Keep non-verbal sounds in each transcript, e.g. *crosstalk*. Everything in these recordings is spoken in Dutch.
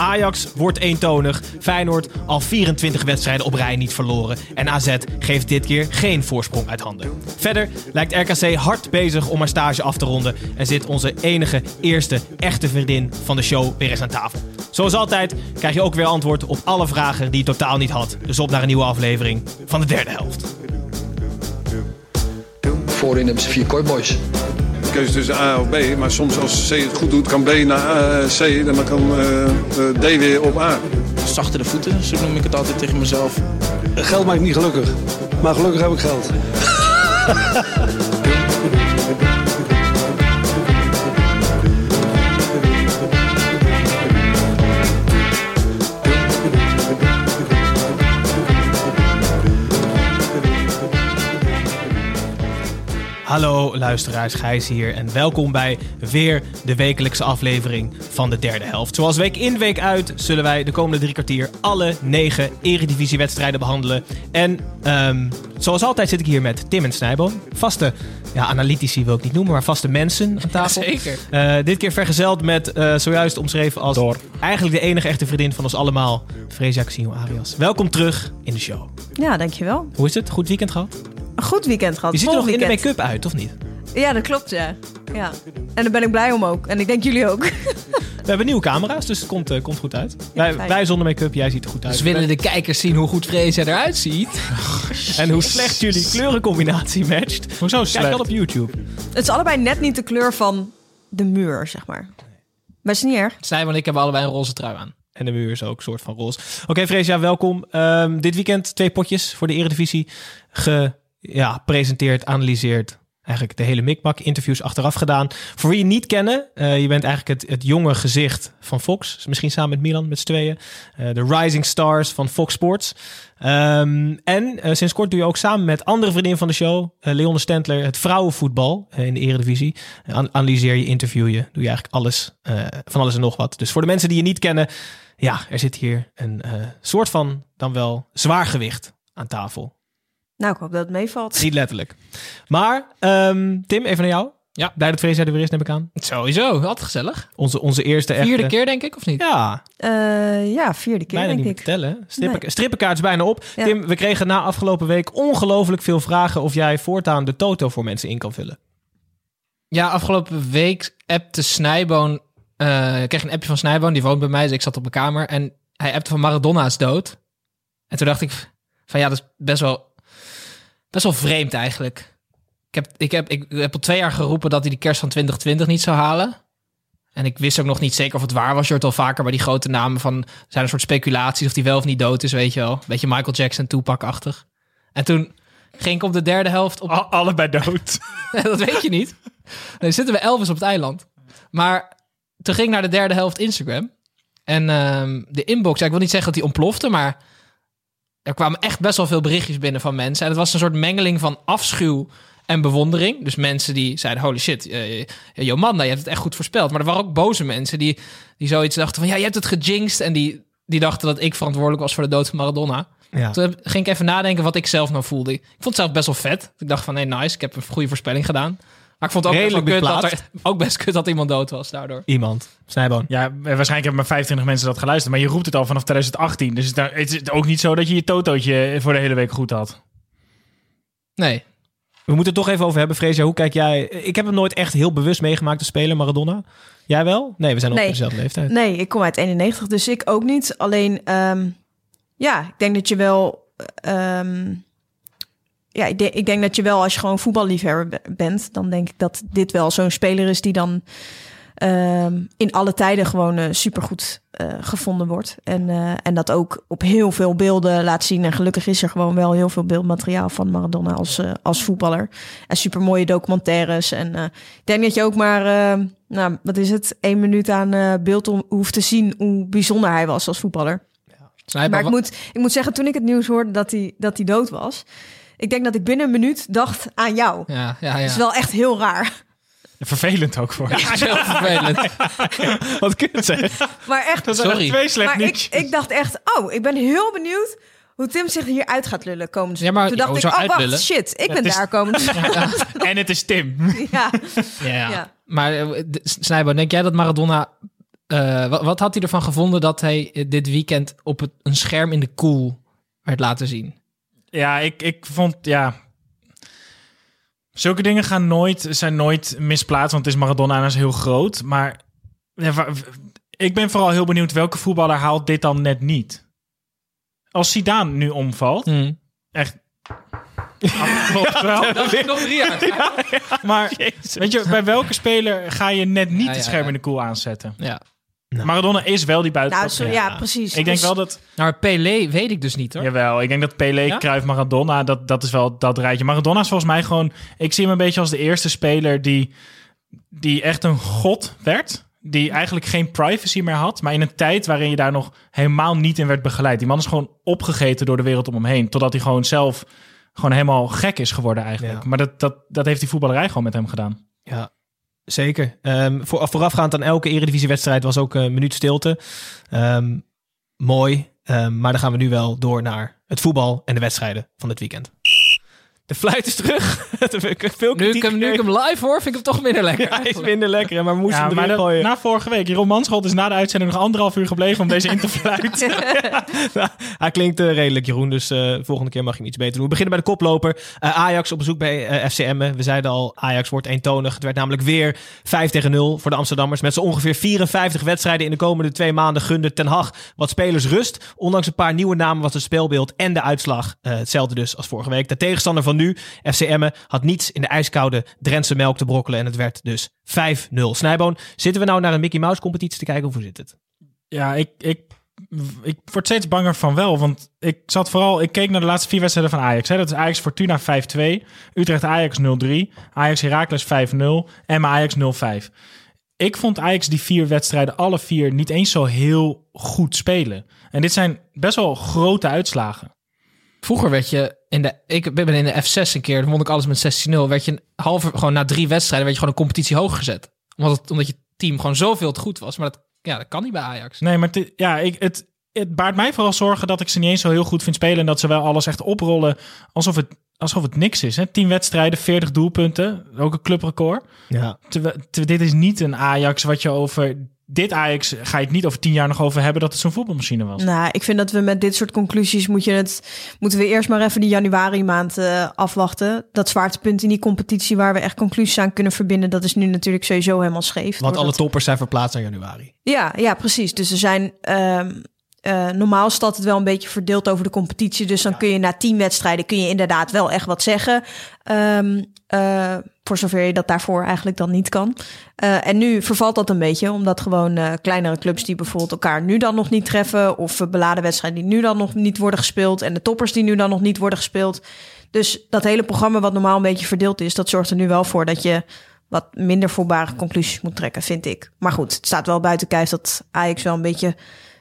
Ajax wordt eentonig. Feyenoord al 24 wedstrijden op rij niet verloren. En AZ geeft dit keer geen voorsprong uit handen. Verder lijkt RKC hard bezig om haar stage af te ronden. En zit onze enige eerste echte vriendin van de show weer eens aan tafel. Zoals altijd krijg je ook weer antwoord op alle vragen die je totaal niet had. Dus op naar een nieuwe aflevering van de derde helft. Voorin hebben ze vier kooiboys. keuze tussen A of B. Maar soms als C het goed doet, kan B naar eh, C en dan kan eh, eh, D weer op A. Zachtere voeten, zo noem ik het altijd tegen mezelf. Geld maakt niet gelukkig. Maar gelukkig heb ik geld. *laughs* Hallo luisteraars, Gijs hier en welkom bij weer de wekelijkse aflevering van de derde helft. Zoals week in week uit zullen wij de komende drie kwartier alle negen eredivisiewedstrijden behandelen. En ehm, zoals altijd zit ik hier met Tim en Snijboom. Vaste, ja analytici wil ik niet noemen, maar vaste mensen aan *laughs* tafel. Zeker. Eh, dit keer vergezeld met eh, zojuist omschreven als eigenlijk de enige echte vriendin van ons allemaal, Fresia Casino Arias. Welkom terug in de show. Ja, dankjewel. Hoe is het? Goed weekend gehad? Een goed weekend gehad. Je ziet er nog in de make-up uit, of niet? Ja, dat klopt, ja. ja. En daar ben ik blij om ook. En ik denk jullie ook. We hebben nieuwe camera's, dus het komt, eh, komt goed uit. wij, zonder make-up, jij ziet er goed uit. Dus willen de kijkers zien hoe goed Freesia eruit ziet? *laughs* En hoe slecht jullie kleurencombinatie matcht. Hoezo Kijk dan op YouTube. Het is allebei net niet de kleur van de muur, zeg maar. Maar is niet erg. Simon en ik hebben allebei een roze trui aan. En de muur is ook een soort van roze. Oké, Freesia, welkom. Ehm, dit weekend twee potjes voor de Eredivisie gepresenteerd, analyseerd. Eigenlijk de hele mikmak, interviews achteraf gedaan. Voor wie je niet kennen, eh, je bent eigenlijk het, het jonge gezicht van Fox. Dus misschien samen met Milan, met z'n tweeën. Eh, de rising stars van Fox Sports. Ehm, en eh, sinds kort doe je ook samen met andere vriendin van de show, Leonne Stentler, het vrouwenvoetbal in de Eredivisie. An- analyseer je, interview je, doe je eigenlijk alles, van alles en nog wat. Dus voor de mensen die je niet kennen, ja, er zit hier een soort van dan wel zwaar gewicht aan tafel. Nou, ik hoop dat het meevalt. Niet letterlijk. Maar, ehm, Tim, even naar jou. Ja. Blij dat Vrees er weer is, neem ik aan. Sowieso, altijd gezellig. Onze, onze eerste echte... Vierde keer denk ik, of niet? Ja, Eh, ja, vierde keer, bijna denk niet ik. te tellen. Strippen, Nee. Strippenkaart is bijna op. Ja. Tim, we kregen na afgelopen week ongelooflijk veel vragen... of jij voortaan de toto voor mensen in kan vullen. Ja, afgelopen week appte Snijboon... eh, ik kreeg een appje van Snijboon, die woont bij mij, dus ik zat op mijn kamer. En hij appte van Maradona is dood. En toen dacht ik van ja, dat is best wel, best wel vreemd eigenlijk. Ik heb, ik, heb, ik heb al twee jaar geroepen dat hij de kerst van 2020 niet zou halen. En ik wist ook nog niet zeker of het waar was. Je hoort al vaker bij die grote namen van... zijn een soort speculaties of hij wel of niet dood is, weet je wel. Beetje Michael Jackson, Tupac-achtig. En toen ging ik op de derde helft op allebei dood. *laughs* dat weet je niet. Nee, zitten we Elvis op het eiland. Maar toen ging ik naar de derde helft Instagram. En ehm, de inbox, ja, ik wil niet zeggen dat die ontplofte, maar er kwamen echt best wel veel berichtjes binnen van mensen. En het was een soort mengeling van afschuw en bewondering. Dus mensen die zeiden, holy shit, uh, Jomanda, je hebt het echt goed voorspeld. Maar er waren ook boze mensen die, die zoiets dachten van, ja, je hebt het gejinxed. En die, die dachten dat ik verantwoordelijk was voor de dood van Maradona. Ja. Toen ging ik even nadenken wat ik zelf nou voelde. Ik vond het zelf best wel vet. Ik dacht van, nee, nice, ik heb een goede voorspelling gedaan. Maar ik vond het ook best, wel Redelijk kut dat er, ook best kut dat iemand dood was daardoor. Iemand. Snijboon. Ja, waarschijnlijk hebben maar 25 mensen dat geluisterd. Maar je roept het al vanaf 2018. Dus het het is ook niet zo dat je je totootje voor de hele week goed had. Nee. We moeten het toch even over hebben, Freesia. Hoe kijk jij... Ik heb hem nooit echt heel bewust meegemaakt te spelen, Maradona. Jij wel? Nee, we zijn op dezelfde leeftijd. Nee, ik kom uit 91, dus ik ook niet. Alleen, ehm, ja, ik denk dat je wel... ehm, ja, ik denk, ik denk dat je wel, als je gewoon voetballiefhebber be- bent... dan denk ik dat dit wel zo'n speler is die dan ehm, in alle tijden gewoon eh, supergoed eh, gevonden wordt. En, eh, en dat ook op heel veel beelden laat zien. En gelukkig is er gewoon wel heel veel beeldmateriaal van Maradona als, als voetballer. En super mooie documentaires. En ik denk dat je ook maar, eh, nou, wat is het, één minuut aan beeld om, hoeft te zien hoe bijzonder hij was als voetballer. Snijboon, Maar ik moet, ik moet zeggen, toen ik het nieuws hoorde dat hij, dat hij dood was, ik denk dat ik binnen een minuut dacht aan jou. Ja, ja, ja. Dat is wel echt heel raar. Vervelend ook voor je. Ja, heel vervelend. *laughs* Wat kun je het zeggen? Maar echt, Dat zijn Sorry. twee slecht maar ik, nieuws. ik dacht echt, oh, ik ben heel benieuwd hoe Tim zich hier uit gaat lullen komend Ja, maar Toen dacht ik, oh wacht, shit, ik ben is- daar komend *laughs* En het is Tim. *laughs* ja. Ja. Ja. Maar eh, Snijboon, denk jij dat Maradona... eh, wat, wat had hij ervan gevonden dat hij eh, dit weekend op het, een scherm in de koel werd laten zien? Ja, ik, ik vond, ja... Zulke dingen gaan nooit, zijn nooit misplaatst, want het is Maradona en is heel groot. Maar ja, ik ben vooral heel benieuwd welke voetballer haalt dit dan net niet. Als Zidane nu omvalt, Hmm. echt... *laughs* Klopt wel. Nog drie jaar. *laughs* Maar weet je, bij welke speler ga je net niet Ja, het ja, scherm in de koel aanzetten? Ja. Maradona is wel die Nou, buitenstap. zo, ja, precies. Ik denk Dus- wel dat... Nou, Pelé weet ik dus niet hoor. Jawel, ik denk dat Pelé, Ja? Cruyff, Maradona, dat, dat is wel dat rijtje. Maradona is volgens mij gewoon... Ik zie hem een beetje als de eerste speler die, die echt een god werd. Die eigenlijk geen privacy meer had. Maar in een tijd waarin je daar nog helemaal niet in werd begeleid. Die man is gewoon opgegeten door de wereld om hem heen. Totdat hij gewoon zelf gewoon helemaal gek is geworden eigenlijk. Ja. Maar dat, dat, dat heeft die voetballerij gewoon met hem gedaan. Ja, zeker. Ehm, voor, voorafgaand aan elke eredivisiewedstrijd was ook een minuut stilte. Ehm, mooi. Ehm, maar dan gaan we nu wel door naar het voetbal en de wedstrijden van dit weekend. De fluit is terug. *laughs* Veel Nu ik, hem, nu ik gekregen. hem live hoor, vind ik hem toch minder lekker. Ja, hij is minder lekker, maar we moesten Ja, hem erin gooien. na vorige week, Jeroen Manscholt is na de uitzending nog anderhalf uur gebleven om deze in te *laughs* fluiten. *laughs* hij klinkt eh, redelijk, Jeroen. Dus eh, volgende keer mag je hem iets beter doen. We beginnen bij de koploper. Eh, Ajax op bezoek bij FC Emmen. We zeiden al, Ajax wordt eentonig. Het werd namelijk weer 5 tegen 0 voor de Amsterdammers. Met zo ongeveer 54 wedstrijden in de komende twee maanden gunde Ten Hag wat spelers rust. Ondanks een paar nieuwe namen was het speelbeeld en de uitslag eh, hetzelfde dus als vorige week. De tegenstander van nu, FC Emmen, had niets in de ijskoude Drentse melk te brokkelen. En het werd dus 5-0. Snijboon, zitten we nou naar een Mickey Mouse competitie te kijken? Of hoe zit het? Ja, ik, ik, ik word steeds banger van wel. Want ik zat vooral, ik keek naar de laatste vier wedstrijden van Ajax. Hè. Dat is Ajax Fortuna 5-2, Utrecht Ajax 0-3, Ajax Heracles 5-0 en Ajax 0-5. Ik vond Ajax die vier wedstrijden, alle vier, niet eens zo heel goed spelen. En dit zijn best wel grote uitslagen. Vroeger werd je in de, ik ben in de F6 een keer, dan won ik alles met 16-0. Werd je een halve, gewoon na drie wedstrijden, werd je gewoon een competitie hoger gezet. Omdat, het, omdat je team gewoon zoveel te goed was. Maar dat, ja, dat kan niet bij Ajax. Nee, maar het- ja, ik, het, het baart mij vooral zorgen dat ik ze niet eens zo heel goed vind spelen. En dat ze wel alles echt oprollen alsof het, alsof het niks is. Hè? 10 wedstrijden, 40 doelpunten, ook een clubrecord. Ja. Dit is niet een Ajax wat je over... Dit Ajax ga je het niet over tien jaar nog over hebben dat het zo'n voetbalmachine was. Nou, ik vind dat we met dit soort conclusies moet je het, moeten we eerst maar even die januari maand eh, afwachten. Dat zwaartepunt in die competitie waar we echt conclusies aan kunnen verbinden, dat is nu natuurlijk sowieso helemaal scheef. Want alle toppers zijn verplaatst naar januari. Ja, ja, precies. Dus er zijn. ehm, eh, normaal staat het wel een beetje verdeeld over de competitie. Dus dan kun je na tien wedstrijden kun je inderdaad wel echt wat zeggen. Ehm, eh, voor zover je dat daarvoor eigenlijk dan niet kan. Eh, en nu vervalt dat een beetje, omdat gewoon kleinere clubs die bijvoorbeeld elkaar nu dan nog niet treffen. Of beladen wedstrijden die nu dan nog niet worden gespeeld. En de toppers die nu dan nog niet worden gespeeld. Dus dat hele programma wat normaal een beetje verdeeld is, dat zorgt er nu wel voor dat je wat minder voorbare conclusies moet trekken, vind ik. Maar goed, het staat wel buiten kijf dat Ajax wel een beetje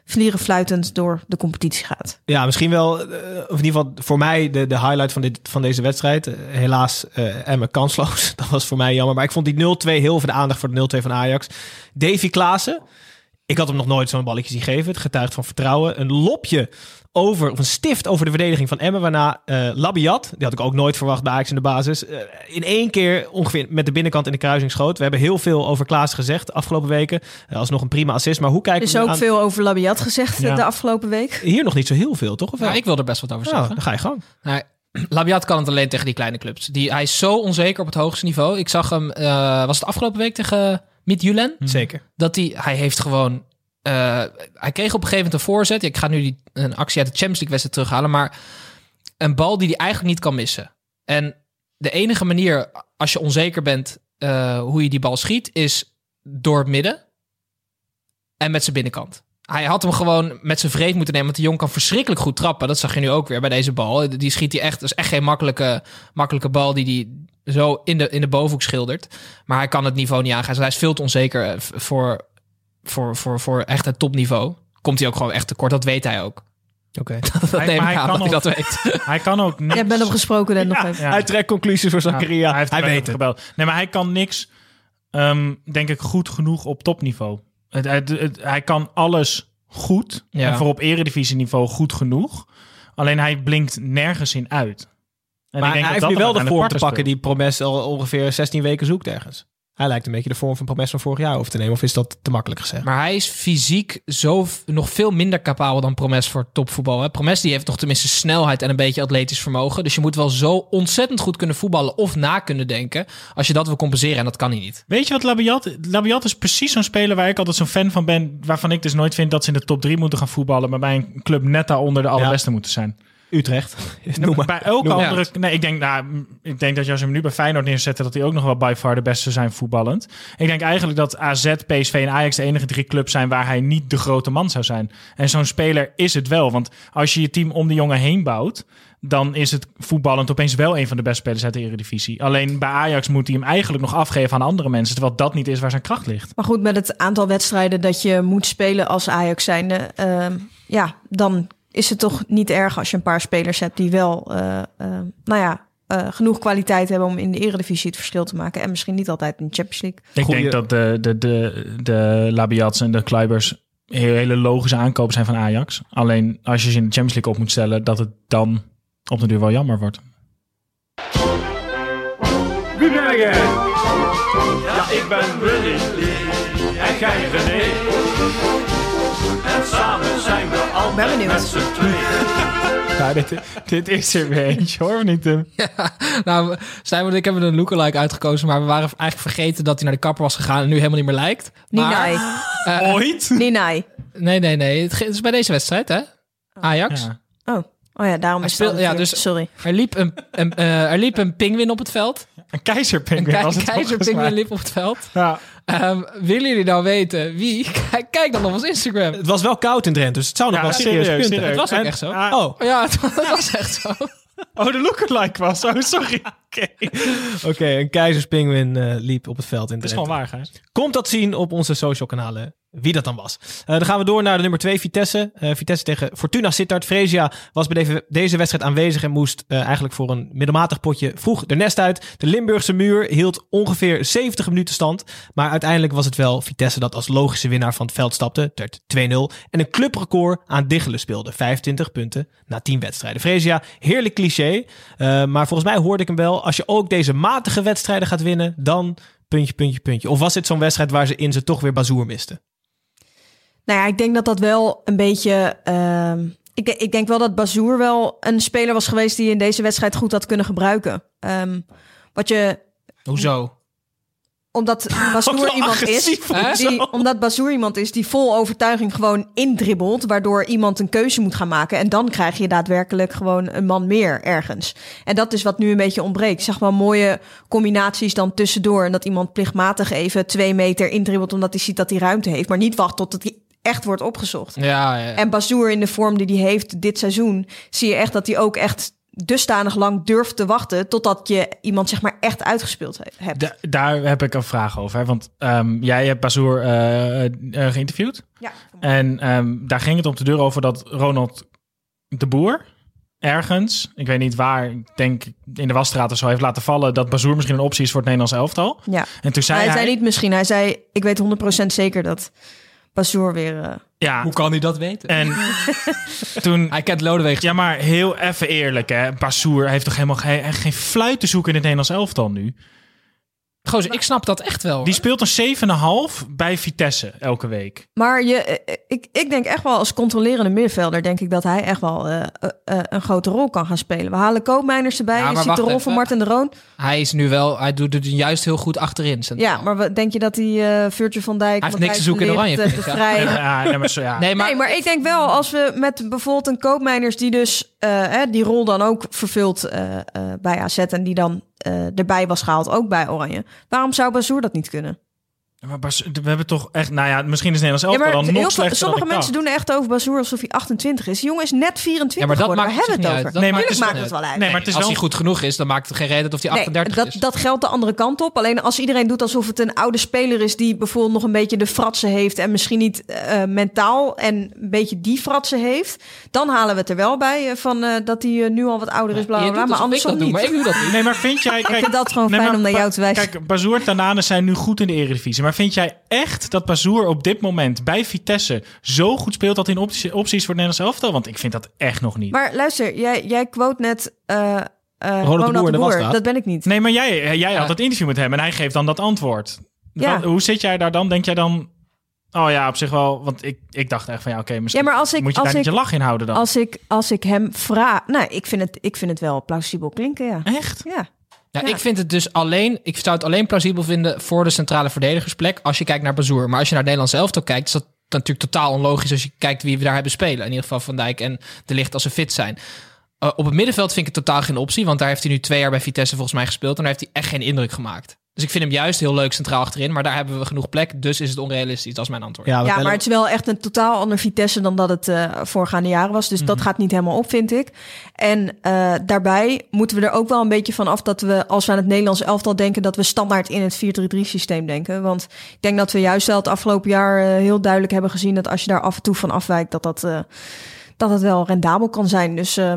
vlierenfluitend door de competitie gaat. Ja, misschien wel, eh, of in ieder geval voor mij de, de highlight van, dit, van deze wedstrijd. Eh, helaas uh, Emmen kansloos. *laughs* Dat was voor mij jammer. Maar ik vond die 0-2 heel veel aandacht voor de 0-2 van Ajax. Davy Klaassen. Ik had hem nog nooit zo'n balletje zien geven. Het getuigt van vertrouwen. Een lopje over, of een stift over de verdediging van Emmen. Waarna uh, Labiat, die had ik ook nooit verwacht bij Ajax in de basis. Uh, in één keer ongeveer met de binnenkant in de kruising schoot. We hebben heel veel over Klaas gezegd de afgelopen weken. Uh, alsnog een prima assist. Maar hoe kijken er we is ook aan... veel over Labiat gezegd ja. de afgelopen week. Hier nog niet zo heel veel, toch? Of nou, ik wil er best wat over zeggen. Nou, dan ga je gang. Nou, *clears throat* Labiat kan het alleen tegen die kleine clubs. Die, hij is zo onzeker op het hoogste niveau. Ik zag hem, uh, was het afgelopen week tegen Mid-Julen? Hmm. Zeker. Dat hij, hij heeft gewoon... Uh, hij kreeg op een gegeven moment een voorzet. Ik ga nu die, een actie uit de Champions League wedstrijd terughalen. Maar een bal die hij eigenlijk niet kan missen. En de enige manier, als je onzeker bent uh, hoe je die bal schiet, is door het midden en met zijn binnenkant. Hij had hem gewoon met zijn vreed moeten nemen, want die jong kan verschrikkelijk goed trappen. Dat zag je nu ook weer bij deze bal. Die schiet hij echt, dat is echt geen makkelijke, makkelijke bal die hij zo in de, in de bovenhoek schildert. Maar hij kan het niveau niet aangaan. Hij is veel te onzeker eh, voor, voor, voor, voor echt het topniveau. Komt hij ook gewoon echt tekort, dat weet hij ook. Oké. *laughs* Dat Hij- neem maar ik hij aan kan dat hij dat weet. *laughs* Hij kan ook niks. Jij bent hem gesproken en nog even. Ja. Hij trekt conclusies voor Zakaria. hij heeft hij weet het. gebeld. Nee, maar hij kan niks, ehm, denk ik, goed genoeg op topniveau. Het, het, het- hij kan alles goed. Ja. En voor op eredivisieniveau goed genoeg. Alleen hij blinkt nergens in uit. En Maar ik denk hij dat heeft nu dat wel de vorm te pakken die Promes al ongeveer 16 weken zoekt ergens. Hij lijkt een beetje de vorm van Promes van vorig jaar over te nemen. Of is dat te makkelijk gezegd? Maar hij is fysiek zo nog veel minder capabel dan Promes voor topvoetbal. Hè? Promes die heeft toch tenminste snelheid en een beetje atletisch vermogen. Dus je moet wel zo ontzettend goed kunnen voetballen of na kunnen denken. Als je dat wil compenseren en dat kan hij niet. Weet je wat Labiat... Labiat is precies zo'n speler waar ik altijd zo'n fan van ben. Waarvan ik dus nooit vind dat ze in de top 3 moeten gaan voetballen. Maar bij een club net daaronder de allerbeste moeten zijn. Utrecht. Noem maar. Bij elke andere... Nee, ik denk, nou, ik denk dat je als je hem nu bij Feyenoord neerzet... dat hij ook nog wel by far de beste zijn voetballend. Ik denk eigenlijk dat AZ, PSV en Ajax de enige drie clubs zijn... waar hij niet de grote man zou zijn. En zo'n speler is het wel. Want als je je team om die jongen heen bouwt... dan is het voetballend opeens wel een van de beste spelers uit de Eredivisie. Alleen bij Ajax moet hij hem eigenlijk nog afgeven aan andere mensen... terwijl dat niet is waar zijn kracht ligt. Maar goed, met het aantal wedstrijden dat je moet spelen als Ajax zijnde... ehm, ja, dan is het toch niet erg als je een paar spelers hebt... die wel, eh, eh, nou ja, eh, genoeg kwaliteit hebben om in de eredivisie het verschil te maken. En misschien niet altijd in de Champions League. Ik Goeie- denk dat de, de, de, de Labiats en de Kluibers hele, hele logische aankopen zijn van Ajax. Alleen als je ze in de Champions League op moet stellen, dat het dan op de duur wel jammer wordt. Wie ben jij? Ja, ik ben Willy. En jij René. Altijd ben benieuwd. *laughs* Ja, dit, dit is er weer eentje hoor, of niet Tim? Nou, Simon en ik hebben een lookalike uitgekozen, maar we waren eigenlijk vergeten dat hij naar de kapper was gegaan en nu helemaal niet meer lijkt. Maar, Ninai. *laughs* Ooit? Ninai. nee, nee, nee. Het ge- het is bij deze wedstrijd, hè? Ajax. Ja. Oh. oh ja, daarom is het speelt- ja, dus- Sorry. Er liep een, een, eh, er liep een pinguïn op het veld. Een Een keizerpinguïn ke- was het keizerpinguïn liep op het veld. Ja. Ehm, willen jullie nou weten wie? *laughs* Kijk, dan op ons Instagram. Het was wel koud in Drenthe, dus het zou nog Ja, wel serieus, serieus, punten. serieus. Het was ook En- echt zo. ah, Oh, Ja, het was, het was echt zo. Oh, de lookalike was. Oh, sorry. *laughs* Oké. oké. een keizerspinguin eh, liep op het veld in Dat is Drenthe. gewoon waar, Gijs. Komt dat zien op onze social kanalen wie dat dan was. Eh, dan gaan we door naar de nummer 2, Vitesse. Eh, Vitesse tegen Fortuna Sittard. Fresia was bij deze, wedstrijd aanwezig en moest eh, eigenlijk voor een middelmatig potje vroeg de nest uit. De Limburgse muur hield ongeveer 70 minuten stand. Maar uiteindelijk was het wel Vitesse dat als logische winnaar van het veld stapte. Het werd 2-0. En een clubrecord aan Diggelen speelde. 25 punten na 10 wedstrijden. Fresia, heerlijk cliché. maar volgens mij hoorde ik hem wel. Als je ook deze matige wedstrijden gaat winnen, dan puntje, puntje, puntje. Of was dit zo'n wedstrijd waar ze in ze toch weer Bazoer misten? Nou ja, ik denk dat dat wel een beetje. ehm, ik, ik denk wel dat Bazoer wel een speler was geweest die in deze wedstrijd goed had kunnen gebruiken. Ehm, wat je. Hoezo? Omdat Bazoer iemand is. Die, omdat Bazoer iemand is die vol overtuiging gewoon indribbelt. Waardoor iemand een keuze moet gaan maken. En dan krijg je daadwerkelijk gewoon een man meer ergens. En dat is wat nu een beetje ontbreekt. Zag wel mooie combinaties dan tussendoor. En dat iemand plichtmatig even twee meter indribbelt. Omdat hij ziet dat hij ruimte heeft. Maar niet wacht tot het echt wordt opgezocht. Ja, ja. En Bazoer in de vorm die hij heeft dit seizoen, zie je echt dat hij ook echt dusdanig lang durft te wachten totdat je iemand zeg maar echt uitgespeeld he- hebt. Da- daar heb ik een vraag over. Hè? Want ehm, jij hebt Bazoer eh, geïnterviewd. Ja. En ehm, daar ging het om de deur over dat Ronald de Boer ergens, ik weet niet waar, ik denk in de Wasstraat of zo, heeft laten vallen dat Bazoer misschien een optie is voor het Nederlands elftal. ja. En toen zei hij hij... zei niet misschien, hij zei ik weet 100% zeker dat Bazoer weer... eh, Ja, Hoe kan hij dat weten? en *laughs* toen... Hij kent Lodewijk. Ja, maar heel even eerlijk, hè. Bazoer heeft toch helemaal geen, geen fluit te zoeken in het Nederlands elftal nu. Gozer, ik snap dat echt wel. Die speelt een 7,5 bij Vitesse elke week. Maar je, eh, ik, ik denk echt wel als controlerende middenvelder... denk ik dat hij echt wel eh, eh, eh, een grote rol kan gaan spelen. We halen Koopmeiners erbij. Ja, je maar ziet de wacht rol van even. Martin de Roon. Hij is nu wel, hij doet het juist heel goed achterin. centraal. Ja, maar wat, denk je dat hij uh, Virtue van Dijk... Hij heeft niks te zoeken in oranje, Ligt, vind eh, ik, de ja. Vrij, Ja, nee, maar zo, ja. Nee, maar, nee, maar ik denk wel, als we met bijvoorbeeld een koopmijners die dus eh, hè, die rol dan ook vervult eh, eh, bij AZ en die dan eh, erbij was gehaald, ook bij Oranje. Waarom zou Bazoer dat niet kunnen? Maar Bas- we hebben toch echt, nou ja, misschien is Nederlands Ja, elftal maar dan heel nog veel- slechter sommige dan ik mensen dacht. doen echt over Bazoer alsof hij 28 is. Die jongen is net 24 Ja, maar dat geworden. maakt Waar hebben het uit. over? Nee, maar het is maakt wel- het wel uit. Nee, maar het is als wel... hij goed genoeg is, dan maakt het geen reden dat hij 38 dat, is. dat geldt de andere kant op. Alleen als iedereen doet alsof het een oude speler is... die bijvoorbeeld nog een beetje de fratsen heeft... en misschien niet eh, mentaal en een beetje die fratsen heeft... dan halen we het er wel bij eh, van eh, dat hij nu al wat ouder is. Bla, bla, maar ik andersom doe, niet. maar ik doe dat niet. Nee, maar vind jij... *laughs* Kijk, vind dat gewoon fijn om naar jou te wijzen. Kijk, Bazoer en Tanane zijn nu goed in de eredivisie. Maar vind jij echt dat Bazoer op dit moment bij Vitesse zo goed speelt... dat hij een optie, optie is voor het Nederlands elftal? Want ik vind dat echt nog niet. Maar luister, jij, jij quote net eh eh, Boer in de Boer. Wasstraat. Dat ben ik niet. Nee, maar jij, jij Ja. had het interview met hem en hij geeft dan dat antwoord. Ja. Wat- hoe zit jij daar dan? Denk jij dan... Oh ja, op zich wel. Want ik, ik dacht echt van ja, oké, misschien Ja, maar als ik- moet je als daar niet ik- je lach in houden dan. Als ik, als ik hem vraag... Nou, ik vind, het, ik vind het wel plausibel klinken, ja. Echt? Ja. Ja, Ja. Ik vind het dus alleen, ik zou het alleen plausibel vinden voor de centrale verdedigersplek als je kijkt naar Bazoer. Maar als je naar het Nederlands elftal kijkt, is dat natuurlijk totaal onlogisch als je kijkt wie we daar hebben spelen. In ieder geval Van Dijk en De Ligt als ze fit zijn. Uh, op het middenveld vind ik het totaal geen optie, want daar heeft hij nu twee jaar bij Vitesse volgens mij gespeeld en daar heeft hij echt geen indruk gemaakt. Dus ik vind hem juist heel leuk centraal achterin, maar daar hebben we genoeg plek, dus is het onrealistisch. Dat is mijn antwoord. Ja, maar het is wel echt een totaal ander Vitesse dan dat het eh, voorgaande jaren was. Dus dat gaat niet helemaal op, vind ik. En eh, daarbij moeten we er ook wel een beetje van af dat we, als we aan het Nederlands elftal denken, dat we standaard in het 4-3-3 systeem denken. Want ik denk dat we juist wel het afgelopen jaar eh, heel duidelijk hebben gezien dat als je daar af en toe van afwijkt, dat dat, eh, dat het wel rendabel kan zijn. Dus eh,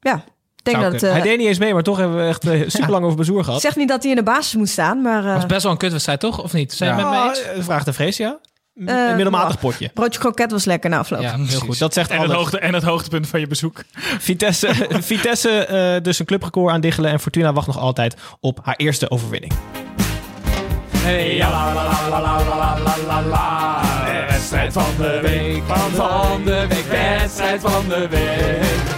ja, eh, hij deed niet eens mee, maar toch hebben we echt eh, super lang over bezoer gehad. Zegt zeg niet dat hij in de basis moet staan, maar... Dat was best wel een kutwedstrijd, toch? Of niet? Zijn ja. met mij oh, eens? Vraagt de vrees, ja. Een middelmatig oh, potje. Broodje kroket was lekker na afloop. Ja, heel goed. Dat zegt en. Het hoogte, en het hoogtepunt van je bezoek. Vitesse, *laughs* Vitesse dus een clubrecord aan diggelen. En Fortuna wacht nog altijd op haar eerste overwinning. Hey, ja, la, la, la, la Wedstrijd van de week, van de week, wedstrijd van de week.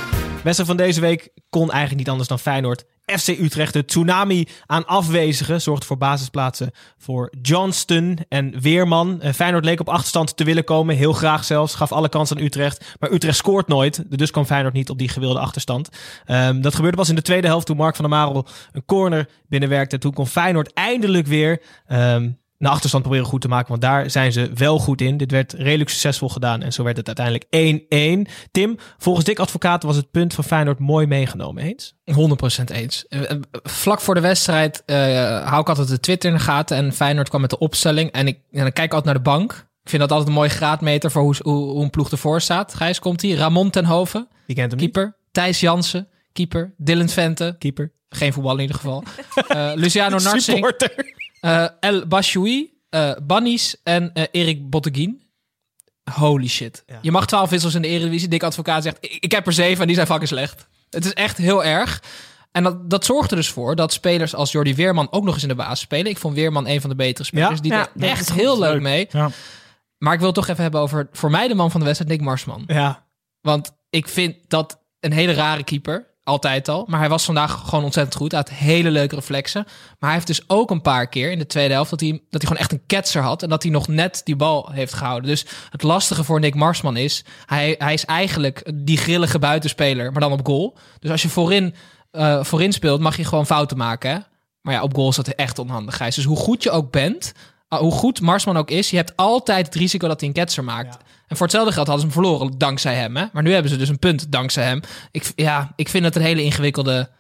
Wedstrijd van deze week kon eigenlijk niet anders dan Feyenoord. FC Utrecht, de tsunami aan afwezigen, zorgde voor basisplaatsen voor Johnston en Weerman. Eh, Feyenoord leek op achterstand te willen komen, heel graag zelfs. Gaf alle kans aan Utrecht, maar Utrecht scoort nooit. Dus kwam Feyenoord niet op die gewilde achterstand. Ehm, dat gebeurde pas in de tweede helft toen Mark van der Marel een corner binnenwerkte. Toen kon Feyenoord eindelijk weer ehm een achterstand proberen goed te maken, want daar zijn ze wel goed in. Dit werd redelijk succesvol gedaan en zo werd het uiteindelijk 1-1. Tim, volgens Dick Advocaat was het punt van Feyenoord mooi meegenomen, eens? 100% eens. Eh, eh, Vlak voor de wedstrijd eh, hou ik altijd de Twitter in de gaten. En Feyenoord kwam met de opstelling. En ik en dan kijk ik altijd naar de bank. Ik vind dat altijd een mooie graadmeter voor hoe, hoe, hoe een ploeg ervoor staat. Gijs, komt hij? Ramon ten Hoven, Wie kent hem niet? keeper. Thijs Jansen, keeper. Dylan Vente, Keeper. geen voetbal in ieder geval. Luciano *laughs* Narsing, Supporter. Eh, El Bashoui, eh Bannies en eh, Erik Botteguin. Holy shit. Ja. Je mag 12 wissels in de Eredivisie. Dik Advocaat zegt, ik, ik heb er zeven en die zijn fucking slecht. Het is echt heel erg. En dat, dat zorgt er dus voor dat spelers als Jordi Weerman ook nog eens in de basis spelen. Ik vond Weerman een van de betere spelers. Ja? die Ja, er echt heel leuk Leuk. mee. Ja. Maar ik wil het toch even hebben over voor mij de man van de wedstrijd, Nick Marsman. Ja. Want ik vind dat een hele rare keeper. Altijd al. Maar hij was vandaag gewoon ontzettend goed. Hij had hele leuke reflexen. Maar hij heeft dus ook een paar keer in de tweede helft... dat hij, dat hij gewoon echt een ketser had. En dat hij nog net die bal heeft gehouden. Dus het lastige voor Nick Marsman is... hij, hij is eigenlijk die grillige buitenspeler, maar dan op goal. Dus als je voorin, eh, voorin speelt, mag je gewoon fouten maken. Hè? Maar ja, op goal is dat echt onhandig, Gijs. Dus hoe goed je ook bent... ah, hoe goed Marsman ook is, je hebt altijd het risico dat hij een ketser maakt. En voor hetzelfde geld hadden ze hem verloren dankzij hem. Hè? Maar nu hebben ze dus een punt dankzij hem. Ik, ja, ik vind het een hele ingewikkelde...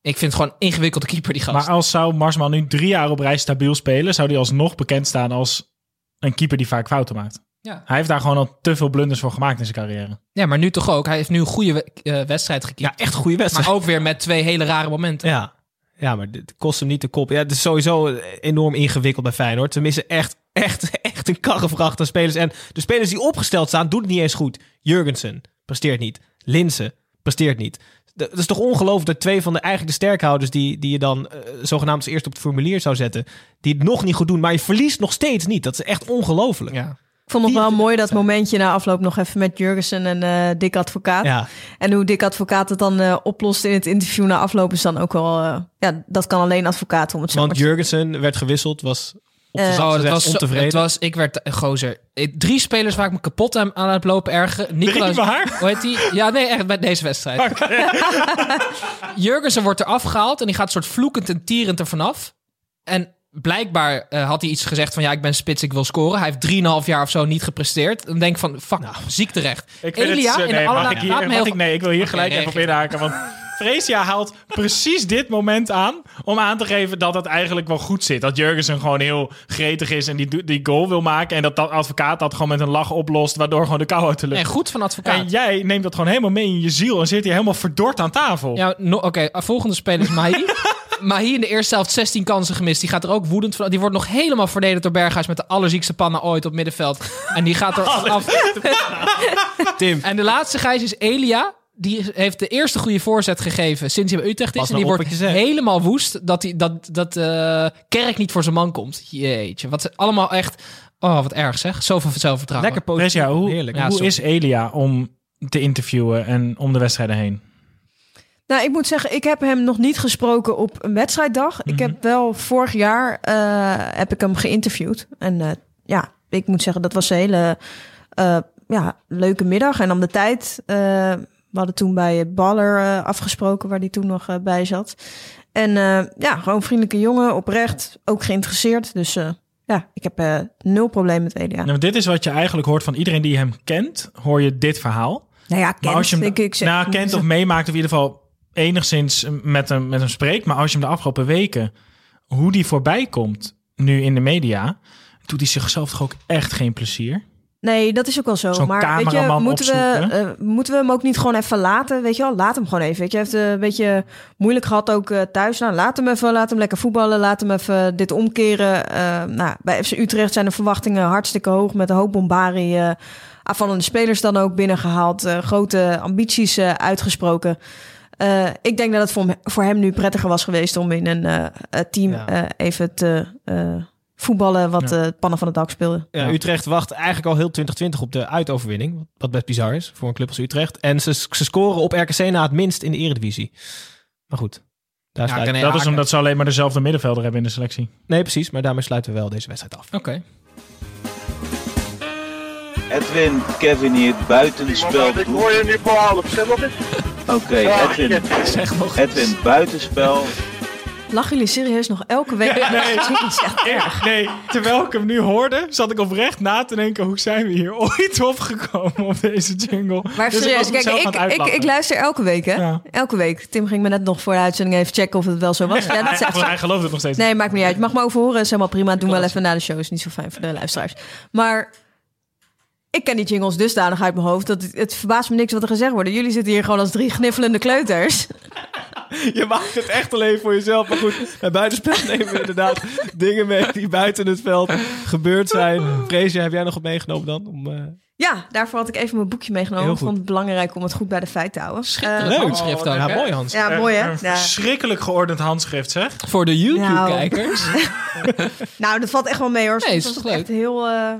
Ik vind het gewoon een ingewikkelde keeper, die gast. Maar als zou Marsman nu drie jaar op rij stabiel spelen, zou hij alsnog bekend staan als een keeper die vaak fouten maakt. ja. Hij heeft daar gewoon al te veel blunders voor gemaakt in zijn carrière. ja, maar nu toch ook. Hij heeft nu een goede eh, wedstrijd gekiept. ja, echt een goede wedstrijd. maar ook weer met twee hele rare momenten. Ja. Ja, maar dit kost hem niet de kop. Ja, het is sowieso enorm ingewikkeld bij Feyenoord. Ze missen echt, echt, *laughs* echt een karrevracht aan spelers. En de spelers die opgesteld staan, doen het niet eens goed. Jurgensen presteert niet. Linsen presteert niet. Dat is toch ongelooflijk dat twee van de eigenlijk de sterkhouders... die, die je dan eh, zogenaamd als eerst op het formulier zou zetten... die het nog niet goed doen, maar je verliest nog steeds niet. Dat is echt ongelooflijk. Ja. Ik vond nog wel mooi dat momentje na afloop nog even met Jurgensen en eh Dick Advocaat. Ja, En hoe Dick Advocaat het dan eh, oplost in het interview na afloop is dan ook wel... eh, ja, dat kan alleen advocaat om het zo want Jurgensen werd gewisseld, was op de zacht Oh, dat gezegd was, ontevreden. het was, ik werd, gozer, ik- drie spelers waar ik me kapot aan, aan het lopen ergen. Nicolas, *laughs* waar? hoe heet die? Ja, nee, echt bij deze wedstrijd. *laughs* *laughs* Jurgensen wordt er afgehaald en die gaat soort vloekend en tierend er vanaf. En blijkbaar eh, had hij iets gezegd van ja, ik ben spits, ik wil scoren. Hij heeft 3,5 jaar of zo niet gepresteerd. Dan denk ik van, fuck, ziek terecht. Nou. Ik Elia het in nee, allerlaatste- ik hier, laat heel- ik, nee, ik wil hier gelijk even op inhaken. Want *laughs* Freesia haalt precies dit moment aan om aan te geven dat het eigenlijk wel goed zit. Dat Jurgensen gewoon heel gretig is en die, die goal wil maken. En dat dat advocaat dat gewoon met een lach oplost, waardoor gewoon de kou uit de lucht. En goed van advocaat. En jij neemt dat gewoon helemaal mee in je ziel en zit hier helemaal verdord aan tafel. Ja, no- oké. eh, volgende speler is *laughs* Mahi. Mahi in de eerste helft 16 kansen gemist. Die gaat er ook woedend van. Die wordt nog helemaal verdedigd door Berghuis met de allerziekste pannen ooit op middenveld. En die gaat er *laughs* af. Tim. En de laatste Gijs is Elia. Die heeft de eerste goede voorzet gegeven sinds hij bij Utrecht is. Pas en die wordt helemaal woest dat, die, dat, dat eh, Kerk niet voor zijn man komt. Jeetje, wat ze allemaal echt... Oh, wat erg zeg. Zoveel zelfvertrouwen. Lekker positief. Freesia, hoe, Heerlijk. Ja, hoe sorry. is Elia om te interviewen en om de wedstrijden heen? Nou, ik moet zeggen, ik heb hem nog niet gesproken op een wedstrijddag. Ik heb wel vorig jaar eh, heb ik hem geïnterviewd. En eh, ja, ik moet zeggen, dat was een hele eh, ja, leuke middag. En om de tijd, we hadden toen bij Baller afgesproken, waar hij toen nog bij zat. En ja, gewoon vriendelijke jongen, oprecht, ook geïnteresseerd. Dus ja, ik heb nul probleem met Elia. Nou, dit is wat je eigenlijk hoort van iedereen die hem kent, hoor je dit verhaal. Nou ja, Maar kent, als je hem denk ik. zeg- nou, kent of meemaakt, of in ieder geval enigszins met hem, met hem spreekt. Maar als je hem de afgelopen weken, hoe die voorbij komt nu in de media, doet hij zichzelf toch ook echt geen plezier. Nee, dat is ook wel zo. Zo'n maar weet je, moeten we, eh, moeten we hem ook niet gewoon even laten? Weet je wel, laat hem gewoon even. Weet je, heeft eh, een beetje moeilijk gehad ook eh, thuis. Nou, laat hem even, laat hem lekker voetballen. Laat hem even dit omkeren. Nou, bij FC Utrecht zijn de verwachtingen hartstikke hoog. Met een hoop bombari. aanvallende spelers dan ook binnengehaald. eh, grote ambities uitgesproken. Eh, ik denk dat het voor, hem- voor hem nu prettiger was geweest om in een eh, eh, team Ja. eh, even te eh, voetballen wat Ja. eh pannen van het dak speelde. Ja, Utrecht wacht eigenlijk al heel 2020 op de uitoverwinning. Wat best bizar is voor een club als Utrecht. En ze, ze scoren op RKC na het minst in de eredivisie. Maar goed, daar Ja, sluit- René dat is omdat ze alleen maar dezelfde middenvelder hebben in de selectie. Nee, precies. Maar daarmee sluiten we wel deze wedstrijd af. Oké. Edwin, Kevin hier, buitenspel. Ik hoor je nu voor half, zeg wat Oké, Edwin, Zeg nog Edwin, buitenspel. Lachen jullie serieus nog elke week? Nee, dat is echt erg. Nee, terwijl ik hem nu hoorde, zat ik oprecht na te denken... hoe zijn we hier *laughs* ooit opgekomen op deze jingle? Maar Dus serieus, kijk, ik, ik, ik luister elke week, hè? Ja. Elke week. Tim ging me net nog voor de uitzending even checken of het wel zo was. Ja, dat hij, gelooft het nog steeds. Nee, maakt me niet uit. Je mag me overhoren, is helemaal prima. Doen we wel even na de show, is niet zo fijn voor de luisteraars. Maar ik ken die jingles dusdanig uit mijn hoofd... dat het, het verbaast me niks wat er gezegd wordt. Jullie zitten hier gewoon als drie kniffelende kleuters. *laughs* Je maakt het echt alleen voor jezelf. Maar goed, bij buitenspel *laughs* nemen we inderdaad dingen mee die buiten het veld gebeurd zijn. *laughs* Freesia, heb jij nog wat meegenomen dan? Om, eh, Ja, daarvoor had ik even mijn boekje meegenomen. Ik vond het belangrijk om het goed bij de feiten te houden. Schitterend Eh, handschrift ook, ja, mooi Hans. ja, mooi hè? Ja. verschrikkelijk geordend handschrift, zeg. Voor de YouTube-kijkers. Nou, *laughs* dat valt echt wel mee hoor. Nee, is toch echt heel... eh,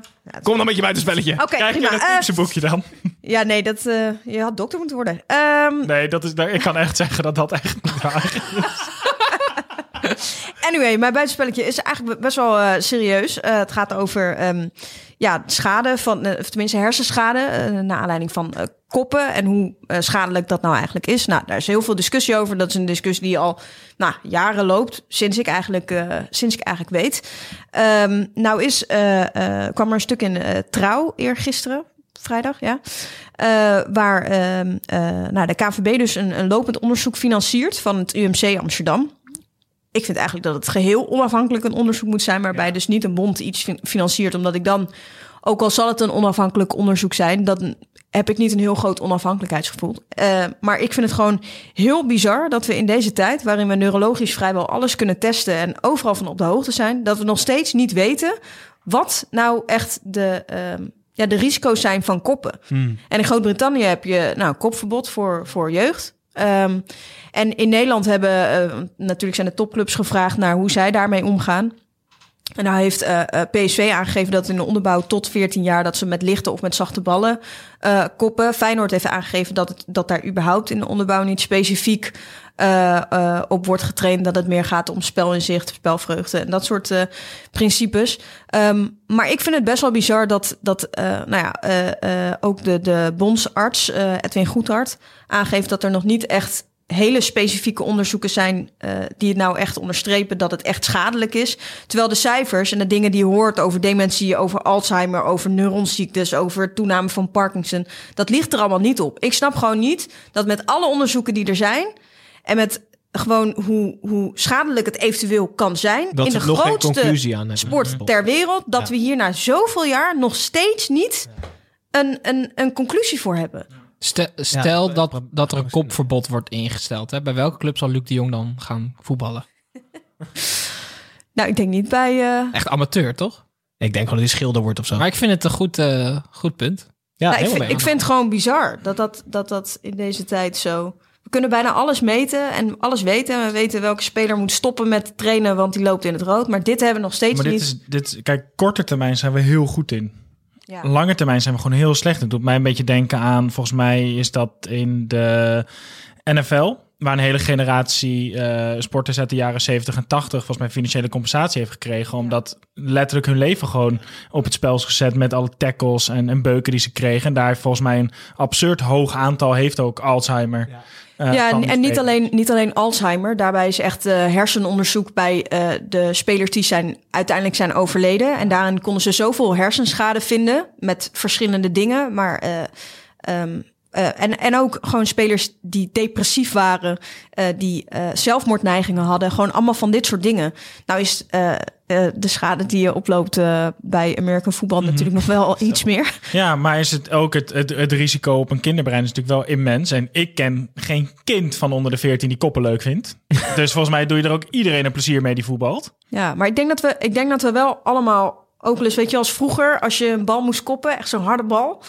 Kom dan met je buitenspelletje. Oké, Krijg je prima. een Eh, tipse boekje dan? ja, nee, dat, eh, je had dokter moeten worden. Ehm, Nee, dat is, ik kan echt zeggen dat dat echt niet waar is. *laughs* Anyway, mijn buitenspelletje is eigenlijk best wel eh, serieus. Eh, het gaat over ehm, ja, schade, van, eh, of tenminste hersenschade, eh naar aanleiding van koppen en hoe schadelijk dat nou eigenlijk is. Nou, daar is heel veel discussie over. Dat is een discussie die al nou, jaren loopt, sinds ik eigenlijk, eh, sinds ik eigenlijk weet. Ehm, nou is, kwam er een stuk in Trouw eergisteren, vrijdag, ja. Waar ehm, eh, nou, de KVB dus een, een lopend onderzoek financiert van het UMC Amsterdam. Ik vind eigenlijk dat het geheel onafhankelijk een onderzoek moet zijn, waarbij dus niet een bond iets fin- financiert, omdat ik dan, ook al zal het een onafhankelijk onderzoek zijn, dan heb ik niet een heel groot onafhankelijkheidsgevoel. Eh, maar ik vind het gewoon heel bizar dat we in deze tijd, waarin we neurologisch vrijwel alles kunnen testen en overal van op de hoogte zijn, dat we nog steeds niet weten wat nou echt de, ehm, ja, de risico's zijn van koppen. En in Groot-Brittannië heb je nou, kopverbod voor, voor jeugd. Ehm, en in Nederland hebben eh, natuurlijk zijn de topclubs gevraagd naar hoe zij daarmee omgaan. En nou heeft eh, eh, PSV aangegeven dat in de onderbouw tot 14 jaar dat ze met lichte of met zachte ballen koppen. Feyenoord heeft aangegeven dat, dat daar überhaupt in de onderbouw niet specifiek eh, eh, op wordt getraind. Dat het meer gaat om spelinzicht, spelvreugde en dat soort eh, principes. Ehm, maar ik vind het best wel bizar dat, dat nou ja, ook de, de bondsarts, Edwin Goedhart, aangeeft dat er nog niet echt hele specifieke onderzoeken zijn eh, die het nou echt onderstrepen dat het echt schadelijk is. Terwijl de cijfers en de dingen die je hoort over dementie, over Alzheimer, over neuronziektes, over toename van Parkinson, dat ligt er allemaal niet op. Ik snap gewoon niet dat met alle onderzoeken die er zijn met gewoon hoe, hoe schadelijk het eventueel kan zijn Dat in de grootste conclusie aan hebben. sport ter wereld, dat we hier na zoveel jaar nog steeds niet een, een, een conclusie voor hebben. Stel, stel Ja, dat, dat er een kopverbod wordt ingesteld. Hè? Bij welke club zal Luc de Jong dan gaan voetballen? *laughs* Nou, ik denk niet bij. eh, Echt amateur, toch? Ik denk gewoon dat hij schilder wordt of zo. Maar ik vind het een goed, eh, goed punt. ja, nou, ik, helemaal vind, ik vind het gewoon bizar dat dat, dat dat in deze tijd zo. We kunnen bijna alles meten en alles weten. En we weten welke speler moet stoppen met trainen, want die loopt in het rood. Maar dit hebben we nog steeds Maar dit niet. is, dit, kijk, korte termijn zijn we heel goed in. Ja. Lange termijn zijn we gewoon heel slecht. Het doet mij een beetje denken aan, volgens mij is dat in de NFL, waar een hele generatie eh, sporters uit de jaren 70 en 80 volgens mij financiële compensatie heeft gekregen, omdat letterlijk hun leven gewoon op het spel is gezet met alle tackles en, en beuken die ze kregen. En daar heeft volgens mij een absurd hoog aantal heeft ook Alzheimer. eh, Ja, van en, niet, alleen, niet alleen Alzheimer. Daarbij is echt eh, hersenonderzoek bij eh, de spelers die zijn, uiteindelijk zijn overleden. En daarin konden ze zoveel hersenschade vinden met verschillende dingen. Maar, eh, eh, en, en ook gewoon spelers die depressief waren, eh, die eh, zelfmoordneigingen hadden. Gewoon allemaal van dit soort dingen. Nou is de schade die je oploopt bij American voetbal natuurlijk nog wel iets meer. Ja, maar is het ook het, het, het risico op een kinderbrein is natuurlijk wel immens. En ik ken geen kind van onder de 14 die koppen leuk vindt. *laughs* dus volgens mij doe je er ook iedereen een plezier mee die voetbalt. Ja, maar ik denk dat we, ik denk dat we wel allemaal ook wel eens, weet je, als vroeger, als je een bal moest koppen, echt zo'n harde bal.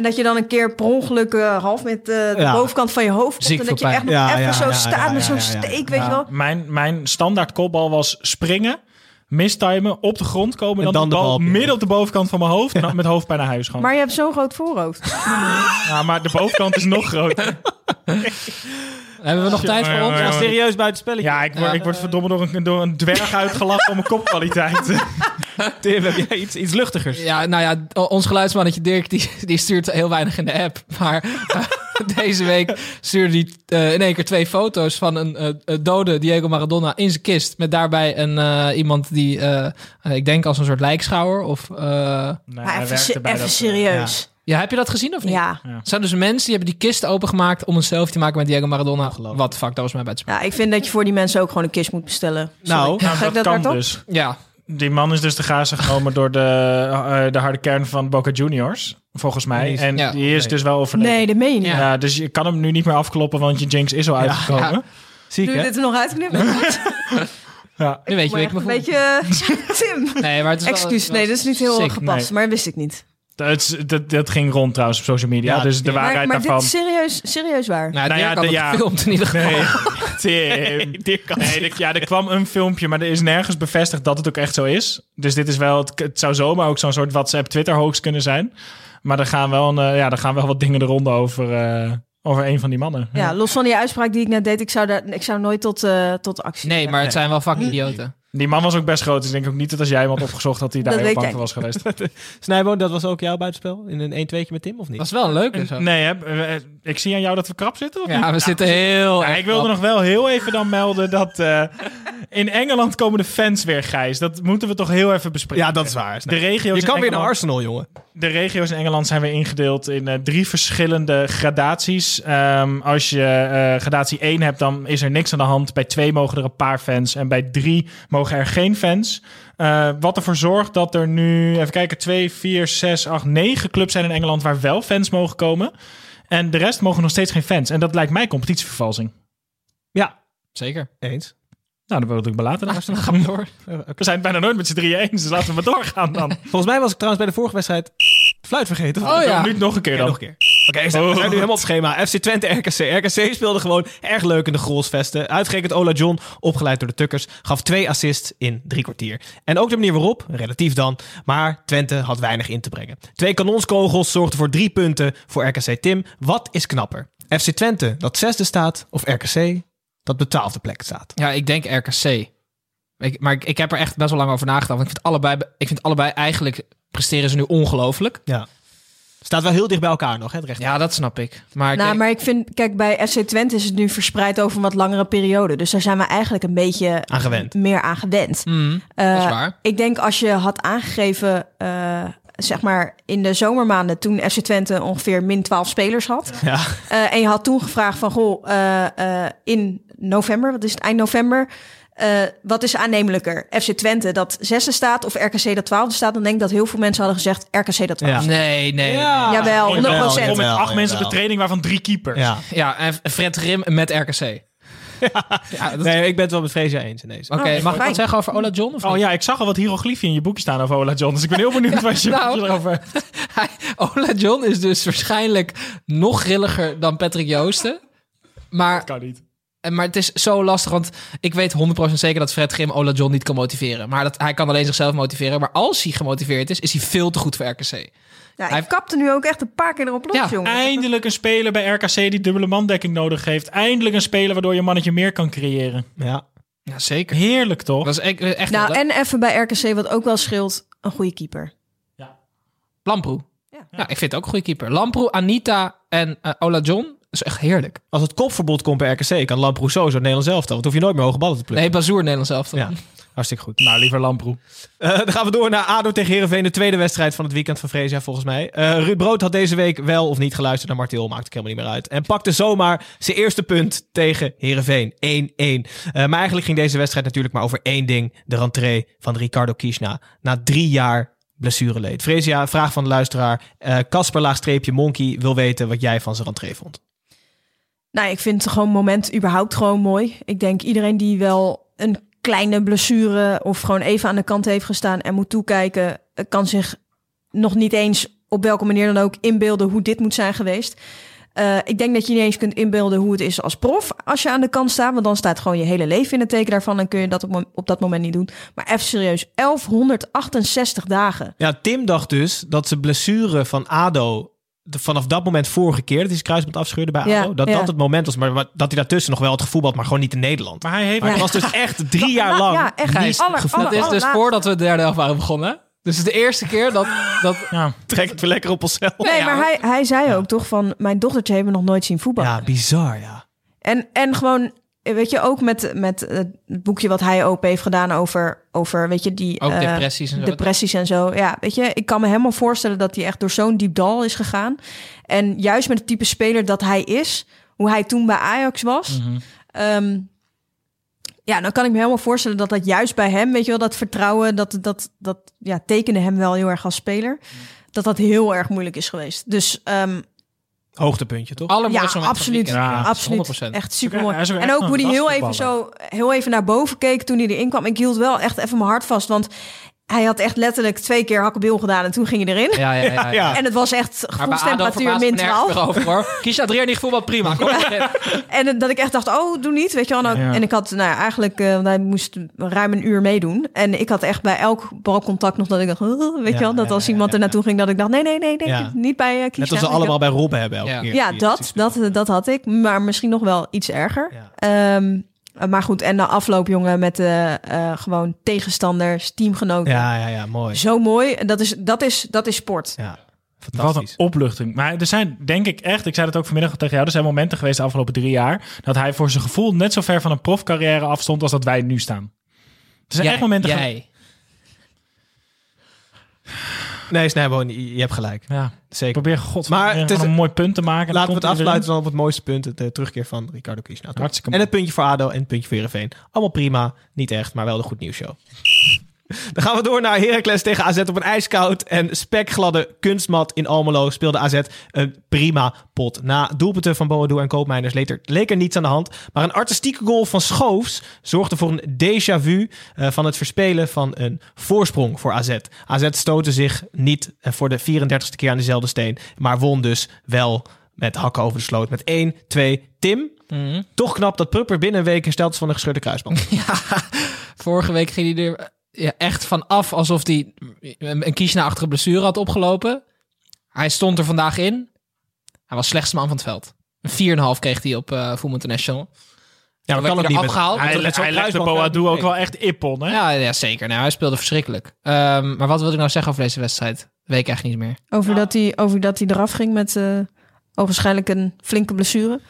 En dat je dan een keer per ongeluk eh, half met eh, de Ja. bovenkant van je hoofd komt. Ziek En dat je echt nog. Ja, even ja, zo ja, staat ja, met ja, zo'n ja, ja. steek, weet je wel. Mijn, mijn standaard kopbal was springen, mistimen, op de grond komen... en dan, dan de de bal midden op de bovenkant van mijn hoofd... en dan met hoofdpijn naar huis gaan. Maar je hebt zo'n groot voorhoofd. ja, maar de bovenkant is nog groter. *laughs* Hebben we nog tijd voor ja, ons? ja, Ja, ja. serieus buitenspelletje. Ja, ik word, ik word verdomme door een, door een dwerg uitgelachen om mijn kopkwaliteit. *laughs* Tim, heb jij iets, iets luchtigers? Ja, nou ja, ons geluidsmannetje Dirk, die, die stuurt heel weinig in de app. Maar eh, *laughs* deze week stuurde hij eh, in één keer twee foto's van een eh, dode Diego Maradona in zijn kist. Met daarbij een, eh, iemand die, ik denk als een soort lijkschouwer. Of, eh, Nee, even, werkte se- bij even dat- serieus. ja, heb je dat gezien of niet? Ja. Er zijn dus mensen die hebben die kist opengemaakt om een selfie te maken met Diego Maradona. Wat fuck, dat was mij bij het spel. ja, ik vind dat je voor die mensen ook gewoon een kist moet bestellen. Sorry. Nou, Nou, Ga ik dat, dat kan dus. Ja, Die man is dus te grazen genomen door de, eh, de harde kern van Boca Juniors, volgens mij. Nee, en ja. die is dus wel overleden. Nee, dat meen je niet. Ja. dus je kan hem nu niet meer afkloppen, want je jinx is al uitgekomen. Ja. Ziek, Doe je dit er nog uitknippen? *laughs* nu weet je wie ik me een beetje... *laughs* Tim. Nee, maar het is Excuus, wel nee, dat is niet heel sick. gepast. nee. Maar dat wist ik niet. Dat, is- dat, dat ging rond trouwens op social media. Ja, dus de waarheid Maar, maar dit daarvan. is serieus, serieus waar. Nou, Nou ja, had de- het ja. gefilmd in ieder geval. *laughs* Nee, Tim. Nee, er- ja, er kwam een filmpje, maar er is nergens bevestigd dat het ook echt zo is. Dus dit is wel, het, het zou zomaar ook zo'n soort WhatsApp-Twitter-hoax kunnen zijn. Maar er gaan wel, een, eh, ja, er gaan wel wat dingen de ronde over, eh, over een van die mannen. Ja, los van die uitspraak die ik net deed, ik zou, daar, ik zou nooit tot, eh, tot actie. Nee, maar het zijn wel fucking Hm. idioten. Die man was ook best groot, dus ik denk ook niet dat als jij hem had opgezocht dat hij *laughs* daar heel bang voor was geweest. *laughs* *laughs* Snijboon, dat was ook jouw buitenspel? In een 1-2'tje met Tim, of niet? Dat is wel een leuke zo. Nee, hè? Ik zie aan jou dat we krap zitten. Of niet? Ja, we zitten heel ik wilde krap. nog wel heel even dan melden dat eh, in Engeland komen de fans weer, Gijs. Dat moeten we toch heel even bespreken. Ja, dat is waar. De regio's Je kan weer naar Arsenal, jongen. De regio's in Engeland zijn weer ingedeeld in eh, drie verschillende gradaties. Ehm, als je eh, gradatie 1 hebt, dan is er niks aan de hand. Bij 2 mogen er een paar fans. En bij 3 mogen er geen fans. Eh, wat ervoor zorgt dat er nu, even kijken, 2, 4, 6, 8, 9 clubs zijn in Engeland waar wel fans mogen komen. En de rest mogen nog steeds geen fans. En dat lijkt mij competitievervalsing. Ja, Zeker. eens. Nou, dan wil ik belaten. Dan gaan we door. *laughs* We zijn het bijna nooit met z'n drieën eens, dus laten we maar doorgaan dan. *laughs* Volgens mij was ik trouwens bij de vorige wedstrijd fluit vergeten. Oh ja. Nu nog een keer dan. nog een keer. Oké, we zijn- we zijn nu helemaal op het schema. FC Twente, RKC. RKC speelde gewoon erg leuk in de goalsvesten. Uitgerekend Ola John, opgeleid door de Tukkers, gaf twee assists in drie kwartier. En ook de manier waarop, relatief dan, maar Twente had weinig in te brengen. Twee kanonskogels zorgden voor drie punten voor RKC Tim. Wat is knapper? FC Twente, dat zesde staat, of RKC, dat de twaalfde plek staat? Ja, ik denk RKC. Ik, maar ik, ik heb er echt best wel lang over nagedacht. Want ik vind allebei, ik vind allebei eigenlijk presteren ze nu ongelooflijk. Ja. Staat wel heel dicht bij elkaar nog, hè, het recht. Ja, dat snap ik. Maar, ik nou, denk- maar ik vind, kijk, bij FC Twente is het nu verspreid over een wat langere periode. Dus daar zijn we eigenlijk een beetje Aan gewend. meer aan gewend. Mm, Eh, dat is waar. Ik denk als je had aangegeven, eh, zeg maar in de zomermaanden, toen FC Twente ongeveer min 12 spelers had. Ja. eh, en je had toen gevraagd van, goh, eh, eh, in november, wat is het, eind november, eh, wat is aannemelijker? FC Twente dat zesde staat of RKC dat twaalfde staat? Dan denk ik dat heel veel mensen hadden gezegd RKC dat twaalfde. Nee, nee. Ja. Jawel, 100 Jawel, procent. Om met Jawel, acht mensen op de training, waarvan drie keepers. Ja. Ja, en Fred Grim met RKC. *laughs* Ja, dat- Nee, ik ben het wel met Freesia eens in deze. Oké, Oh, mag ik wat zeggen over Ola John? Of Oh niet? ja, ik zag al wat hieroglyphen in je boekje staan over Ola John. Dus ik ben heel benieuwd wat je, *laughs* nou. erover... *laughs* Ola John is dus waarschijnlijk nog grilliger dan Patrick Joosten. Maar, kan niet. En- maar het is zo lastig, want ik weet 100% zeker dat Fred Grim Ola John niet kan motiveren. Maar dat, hij kan alleen zichzelf motiveren. Maar als hij gemotiveerd is, is hij veel te goed voor RKC. Ja, ik Hij- kapte nu ook echt een paar keer erop los, Ja, jongen. Eindelijk een speler bij RKC die dubbele mandekking nodig heeft. Eindelijk een speler waardoor je een mannetje meer kan creëren. Ja. Ja, zeker. Heerlijk toch? Dat is echt, echt Nou, en even bij RKC, wat ook wel scheelt, een goede keeper. Lamproe. Ja. Ja. ik vind het ook een goede keeper. Lamproe, Anita en eh, Ola John. Dat is echt heerlijk. Als het kopverbod komt bij RKC, kan Lamproe sowieso het Nederlands elftal. Want dan hoef je nooit meer hoge ballen te plukken. Nee, Bazoer Nederlands zelf. Ja, hartstikke goed. Nou, liever Lamproe. Eh, dan gaan we door naar ADO tegen Heerenveen. De tweede wedstrijd van het weekend van Freesia, volgens mij. Eh Ruud Brood had deze week wel of niet geluisterd naar Martil. Maakt het helemaal niet meer uit. En pakte zomaar zijn eerste punt tegen Heerenveen. 1-1. Eh, maar eigenlijk ging deze wedstrijd natuurlijk maar over één ding. De rentree van Ricardo Kishna. Na drie jaar blessureleed. Freesia, vraag van de luisteraar. Eh, Casper laagstreepje Monkey wil weten wat jij van zijn rentree vond. Nou, ik vind het gewoon moment überhaupt gewoon mooi. Ik denk iedereen die wel een kleine blessure of gewoon even aan de kant heeft gestaan en moet toekijken, eh, kan zich nog niet eens op welke manier dan ook inbeelden hoe dit moet zijn geweest. Eh, ik denk dat je niet eens kunt inbeelden hoe het is als prof als je aan de kant staat. Want dan staat gewoon je hele leven in het teken daarvan. En kun je dat op, op dat moment niet doen. Maar even serieus, 1168 dagen. Ja, Tim dacht dus dat zijn blessure van ADO de- vanaf dat moment vorige keer, dat hij zijn kruisband afscheurde bij Ja, ADO, dat ja. dat het moment was. Maar dat hij daartussen nog wel had gevoetbald, maar gewoon niet in Nederland. Maar hij heeft... Maar het was dus echt drie jaar lang Ja, echt. Aller- aller- Dat is dus voordat we de derde helft waren begonnen. Dus het is de eerste keer dat... dat Ja. Trek het weer lekker op onszelf. Nee, ja, maar hij, hij zei ook toch van... mijn dochtertje hebben nog nooit zien voetballen. Ja, bizar, ja. En, en gewoon, weet je, ook met, met het boekje wat hij open heeft gedaan over, over weet je, die... ook eh, depressies en zo. depressies en zo. Ja, weet je, ik kan me helemaal voorstellen dat hij echt door zo'n diep dal is gegaan. En juist met het type speler dat hij is, hoe hij toen bij Ajax was. Mhm. ehm, ja, dan kan ik me helemaal voorstellen dat dat juist bij hem, weet je wel, dat vertrouwen, dat, dat, dat ja, tekende hem wel heel erg als speler. Dat dat heel erg moeilijk is geweest. Dus ehm, Hoogtepuntje, toch? Ja, absoluut. Ja, absoluut. 100%. Echt super mooi. En ook hoe hij heel even zo heel even naar boven keek toen hij erin kwam. Ik hield wel echt even mijn hart vast, want hij had echt letterlijk twee keer hakkenbil gedaan en toen ging hij erin. Ja, ja, ja. ja. Ja. En het was echt gevoelstemperatuur min nergens 12. meer over hoor. *laughs* Kies Adriaan niet voetbal, prima. Kom. En dat ik echt dacht, oh, doe niet, weet je wel. En, Ja. en ik had, nou ja, eigenlijk, eh, want hij moest ruim een uur meedoen. En ik had echt bij elk balcontact nog dat ik dacht, oh, weet Ja, je wel, dat ja, als iemand ja, er naartoe ging, dat ik dacht, nee, nee, nee, nee, Ja. niet bij uh, Net als we allemaal bij Rob hebben elke Ja. keer. Ja, dat, dat, dat had ik, maar misschien nog wel iets erger. Ja. Ehm, maar goed, en na afloop, jongen, met de eh, gewoon tegenstanders, teamgenoten. Ja, ja, ja, mooi. Zo mooi. En Dat is, dat is, dat is sport. Ja, Wat een fantastisch. opluchting. Maar er zijn, denk ik echt, ik zei dat ook vanmiddag tegen jou, er zijn momenten geweest de afgelopen drie jaar, dat hij voor zijn gevoel net zo ver van een profcarrière afstond als dat wij nu staan. Er zijn Jij, echt momenten jij. Nee, Snijboon, je hebt gelijk. Ja, Zeker. probeer god Maar het is- een mooi punt te maken. Laten we het afsluiten dan op het mooiste punt. De terugkeer van Ricardo? Hartstikke En het puntje voor ADO en het puntje voor Heerenveen. Allemaal prima. Niet echt, maar wel de goed nieuws show. Dan gaan we door naar Heracles tegen AZ op een ijskoud en spekgladde kunstmat in Almelo. Speelde AZ een prima pot. Na doelpunten van Boadu en Koopmeiners leek er, leek er niets aan de hand. Maar een artistieke goal van Schoofs zorgde voor een déjà vu eh, van het verspelen van een voorsprong voor AZ. AZ stootte zich niet eh, voor de 34ste keer aan dezelfde steen, maar won dus wel met hakken over de sloot met 1-2. Tim, Mhm. toch knap dat Prupper binnen een week hersteld is van een gescheurde kruisband. *laughs* Vorige week ging hij er ja, echt van af alsof hij een een kiesna-achtige blessure had opgelopen. Hij stond er vandaag in. Hij was slechtste man van het veld. Een 4,5 kreeg hij op uh, International. Ja, Dan werd hij afgehaald. Hij, met hij legde kruisband- Boadu ook wel echt ippon, hè? Ja, ja zeker. Nou, hij speelde verschrikkelijk. Ehm, maar wat wil ik nou zeggen over deze wedstrijd? Weet ik echt niet meer. Over, dat hij, over dat hij eraf ging met uh, waarschijnlijk een flinke blessure.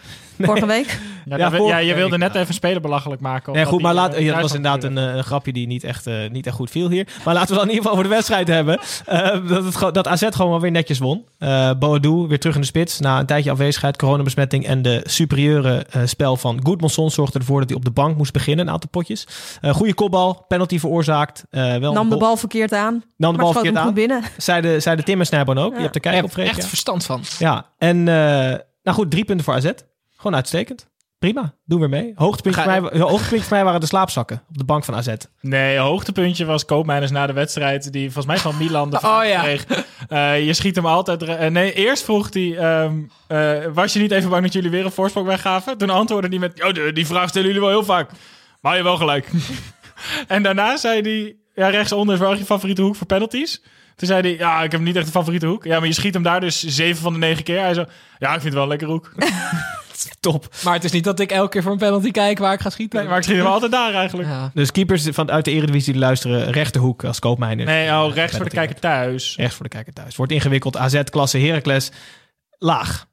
Vorige week. Ja, ja, ja, je wilde net even spelen belachelijk maken. Nee, goed, maar laat, ja, dat was inderdaad een, een, grapje die niet echt, uh, niet echt goed viel hier. Maar laten we dan in ieder geval over de wedstrijd hebben. Uh, dat, het, dat AZ gewoon wel weer netjes won. Uh, Boadu weer terug in de spits. Na een tijdje afwezigheid, coronabesmetting en de superieure spel van Goedmanson zorgde ervoor dat hij op de bank moest beginnen. Een aantal potjes. goede kopbal, penalty veroorzaakt. wel Nam de bal verkeerd aan. Nam de bal verkeerd aan. binnen. Zei de, zei de Tim en Snijboon ook. Je hebt er kijken op Freek, echt verstand van. Ja, en nou goed, drie punten voor AZ. Gewoon uitstekend. Prima, doen we mee. Hoogtepuntje, voor mij, hoogtepuntje voor mij waren de slaapzakken op de bank van AZ. Nee, hoogtepuntje was Koopmeiners na de wedstrijd. Die volgens mij van Milan de *laughs* vraag oh, ja. kreeg. Uh, je schiet hem altijd... Uh, nee, eerst vroeg hij... Um, uh, was je niet even bang dat jullie weer een voorsprong weggaven? Toen antwoordde hij met... Oh, die, die vraag stellen jullie wel heel vaak. Maar je wel gelijk. *laughs* en daarna zei hij... Ja, rechtsonder is wel je favoriete hoek voor penalties. Toen zei hij, ja, ik heb niet echt een favoriete hoek. Ja, maar je schiet hem daar dus zeven van de negen keer. Hij zo, ja, ik vind het wel een lekker hoek. *laughs* Top. Maar het is niet dat ik elke keer voor een penalty kijk waar ik ga schieten. Nee, maar ik schiet hem altijd daar eigenlijk. Ja. Dus keepers van, uit de Eredivisie die luisteren, rechterhoek als koopmijner. Nee, oh, rechts voor de kijker thuis. Rechts voor de kijker thuis. Wordt ingewikkeld. AZ, klasse, Heracles. Laag.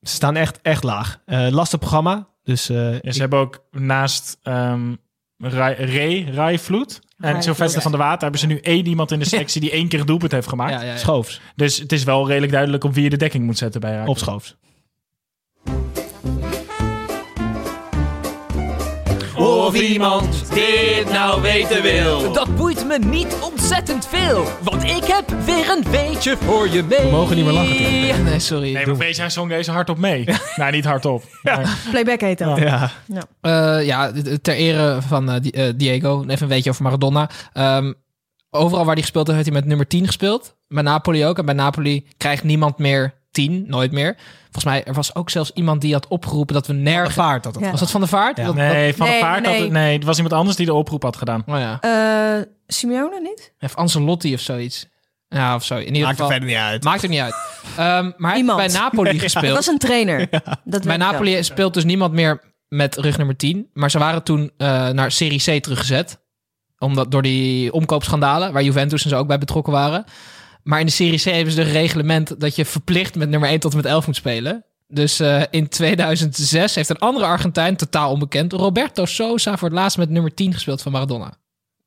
Ze staan echt, echt laag. Uh, lastig programma. Dus, uh, ja, ze hebben ook naast um, Ray, Ray Vloed en Sylvester van de Water hebben ze nu één iemand in de sectie die één keer een doelpunt heeft gemaakt. Ja, ja, Schoofs. Dus het is wel redelijk duidelijk op wie je de dekking moet zetten bij Heracles. Op Schoofs. Of iemand dit nou weten wil. Dat boeit me niet ontzettend veel. Want ik heb weer een beetje voor je mee. We mogen niet meer lachen. Nee, sorry. Nee, maar wees, hij zong deze hardop mee. *laughs* nou, niet hardop. Maar... Playback heet dat. Ja. Ja. Uh, ja, ter ere van uh, Diego. Even een beetje over Maradona. Um, overal waar hij gespeeld heeft, heeft hij met nummer 10 gespeeld. Bij Napoli ook. En bij Napoli krijgt niemand meer 10, nooit meer. Volgens mij, er was ook zelfs iemand die had opgeroepen dat we nergens... Van de vaart dat Was dat van de vaart? Ja. nee, van de vaart. Nee. Had, nee, het was iemand anders die de oproep had gedaan. Oh ja. Uh, Simeone niet? Of Ancelotti of zoiets. Ja, of zo. In ieder maakt geval, er verder niet uit. Maakt er niet uit. Um, maar hij bij Napoli *laughs* gespeeld. dat was een trainer. Dat bij Napoli speelt dus niemand meer met rug nummer 10. Maar ze waren toen uh, naar Serie C teruggezet. Omdat, door die omkoopschandalen, waar Juventus en zo ook bij betrokken waren. Maar in de Serie C hebben ze de reglement dat je verplicht met nummer 1 tot en met 11 moet spelen. Dus uh, in 2006 heeft een andere Argentijn, totaal onbekend, Roberto Sosa voor het laatst met nummer 10 gespeeld van Maradona.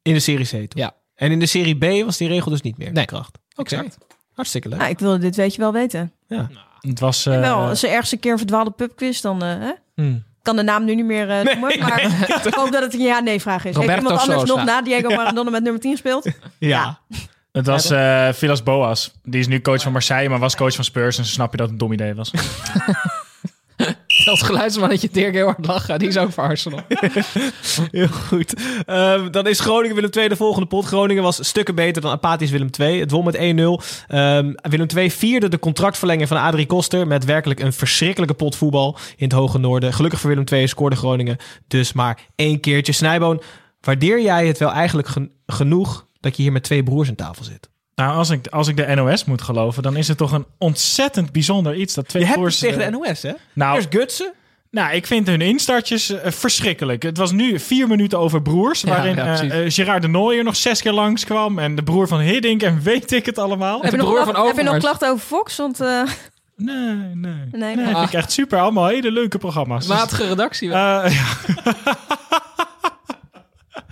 In de Serie C toen? Ja. En in de Serie B was die regel dus niet meer? Nee. Kracht. Oké. Hartstikke leuk. Ah, ik wilde dit weet je wel weten. Ja. Nou, het was... Uh, wel, als er ergens een keer een verdwaalde pubquiz, dan... Uh, hè? Hmm. kan de naam nu niet meer uh, noemen, nee, maar *laughs* ik hoop dat het een ja-nee-vraag is. Roberto Heeft iemand anders Sosa. nog na Diego Maradona met nummer 10 gespeeld? ja. ja. Het was uh, Vilas Boas. Die is nu coach van Marseille, maar was coach van Spurs. En zo snap je dat het een dom idee was. *laughs* Als geluidsmannetje Dirk heel hard lachen. Die is ook voor Arsenal. *laughs* heel goed. Um, dan is Groningen Willem II de volgende pot. Groningen was stukken beter dan apathisch Willem II. Het won met 1-0. Um, Willem II vierde de contractverlenging van Adrie Koster... met werkelijk een verschrikkelijke pot voetbal in het hoge noorden. Gelukkig voor Willem II scoorde Groningen dus maar één keertje. Snijboon, waardeer jij het wel eigenlijk gen genoeg dat je hier met twee broers aan tafel zit. Nou, als ik, als ik de NOS moet geloven, dan is het toch een ontzettend bijzonder iets dat twee je broers... hebt tegen de NOS, hè? Nou, Eerst Gutsen. Nou, ik vind hun instartjes uh, verschrikkelijk. Het was nu vier minuten over broers, waarin ja, uh, uh, Gerard de Nooijer nog zes keer langskwam en de broer van Hiddink en weet ik het allemaal. Heb, je, broer nog, van heb je nog klachten over Fox? Want, Nee, nee. Nee, nee. nee. ik echt super. Allemaal hele leuke programma's. Matige redactie. *laughs* ja.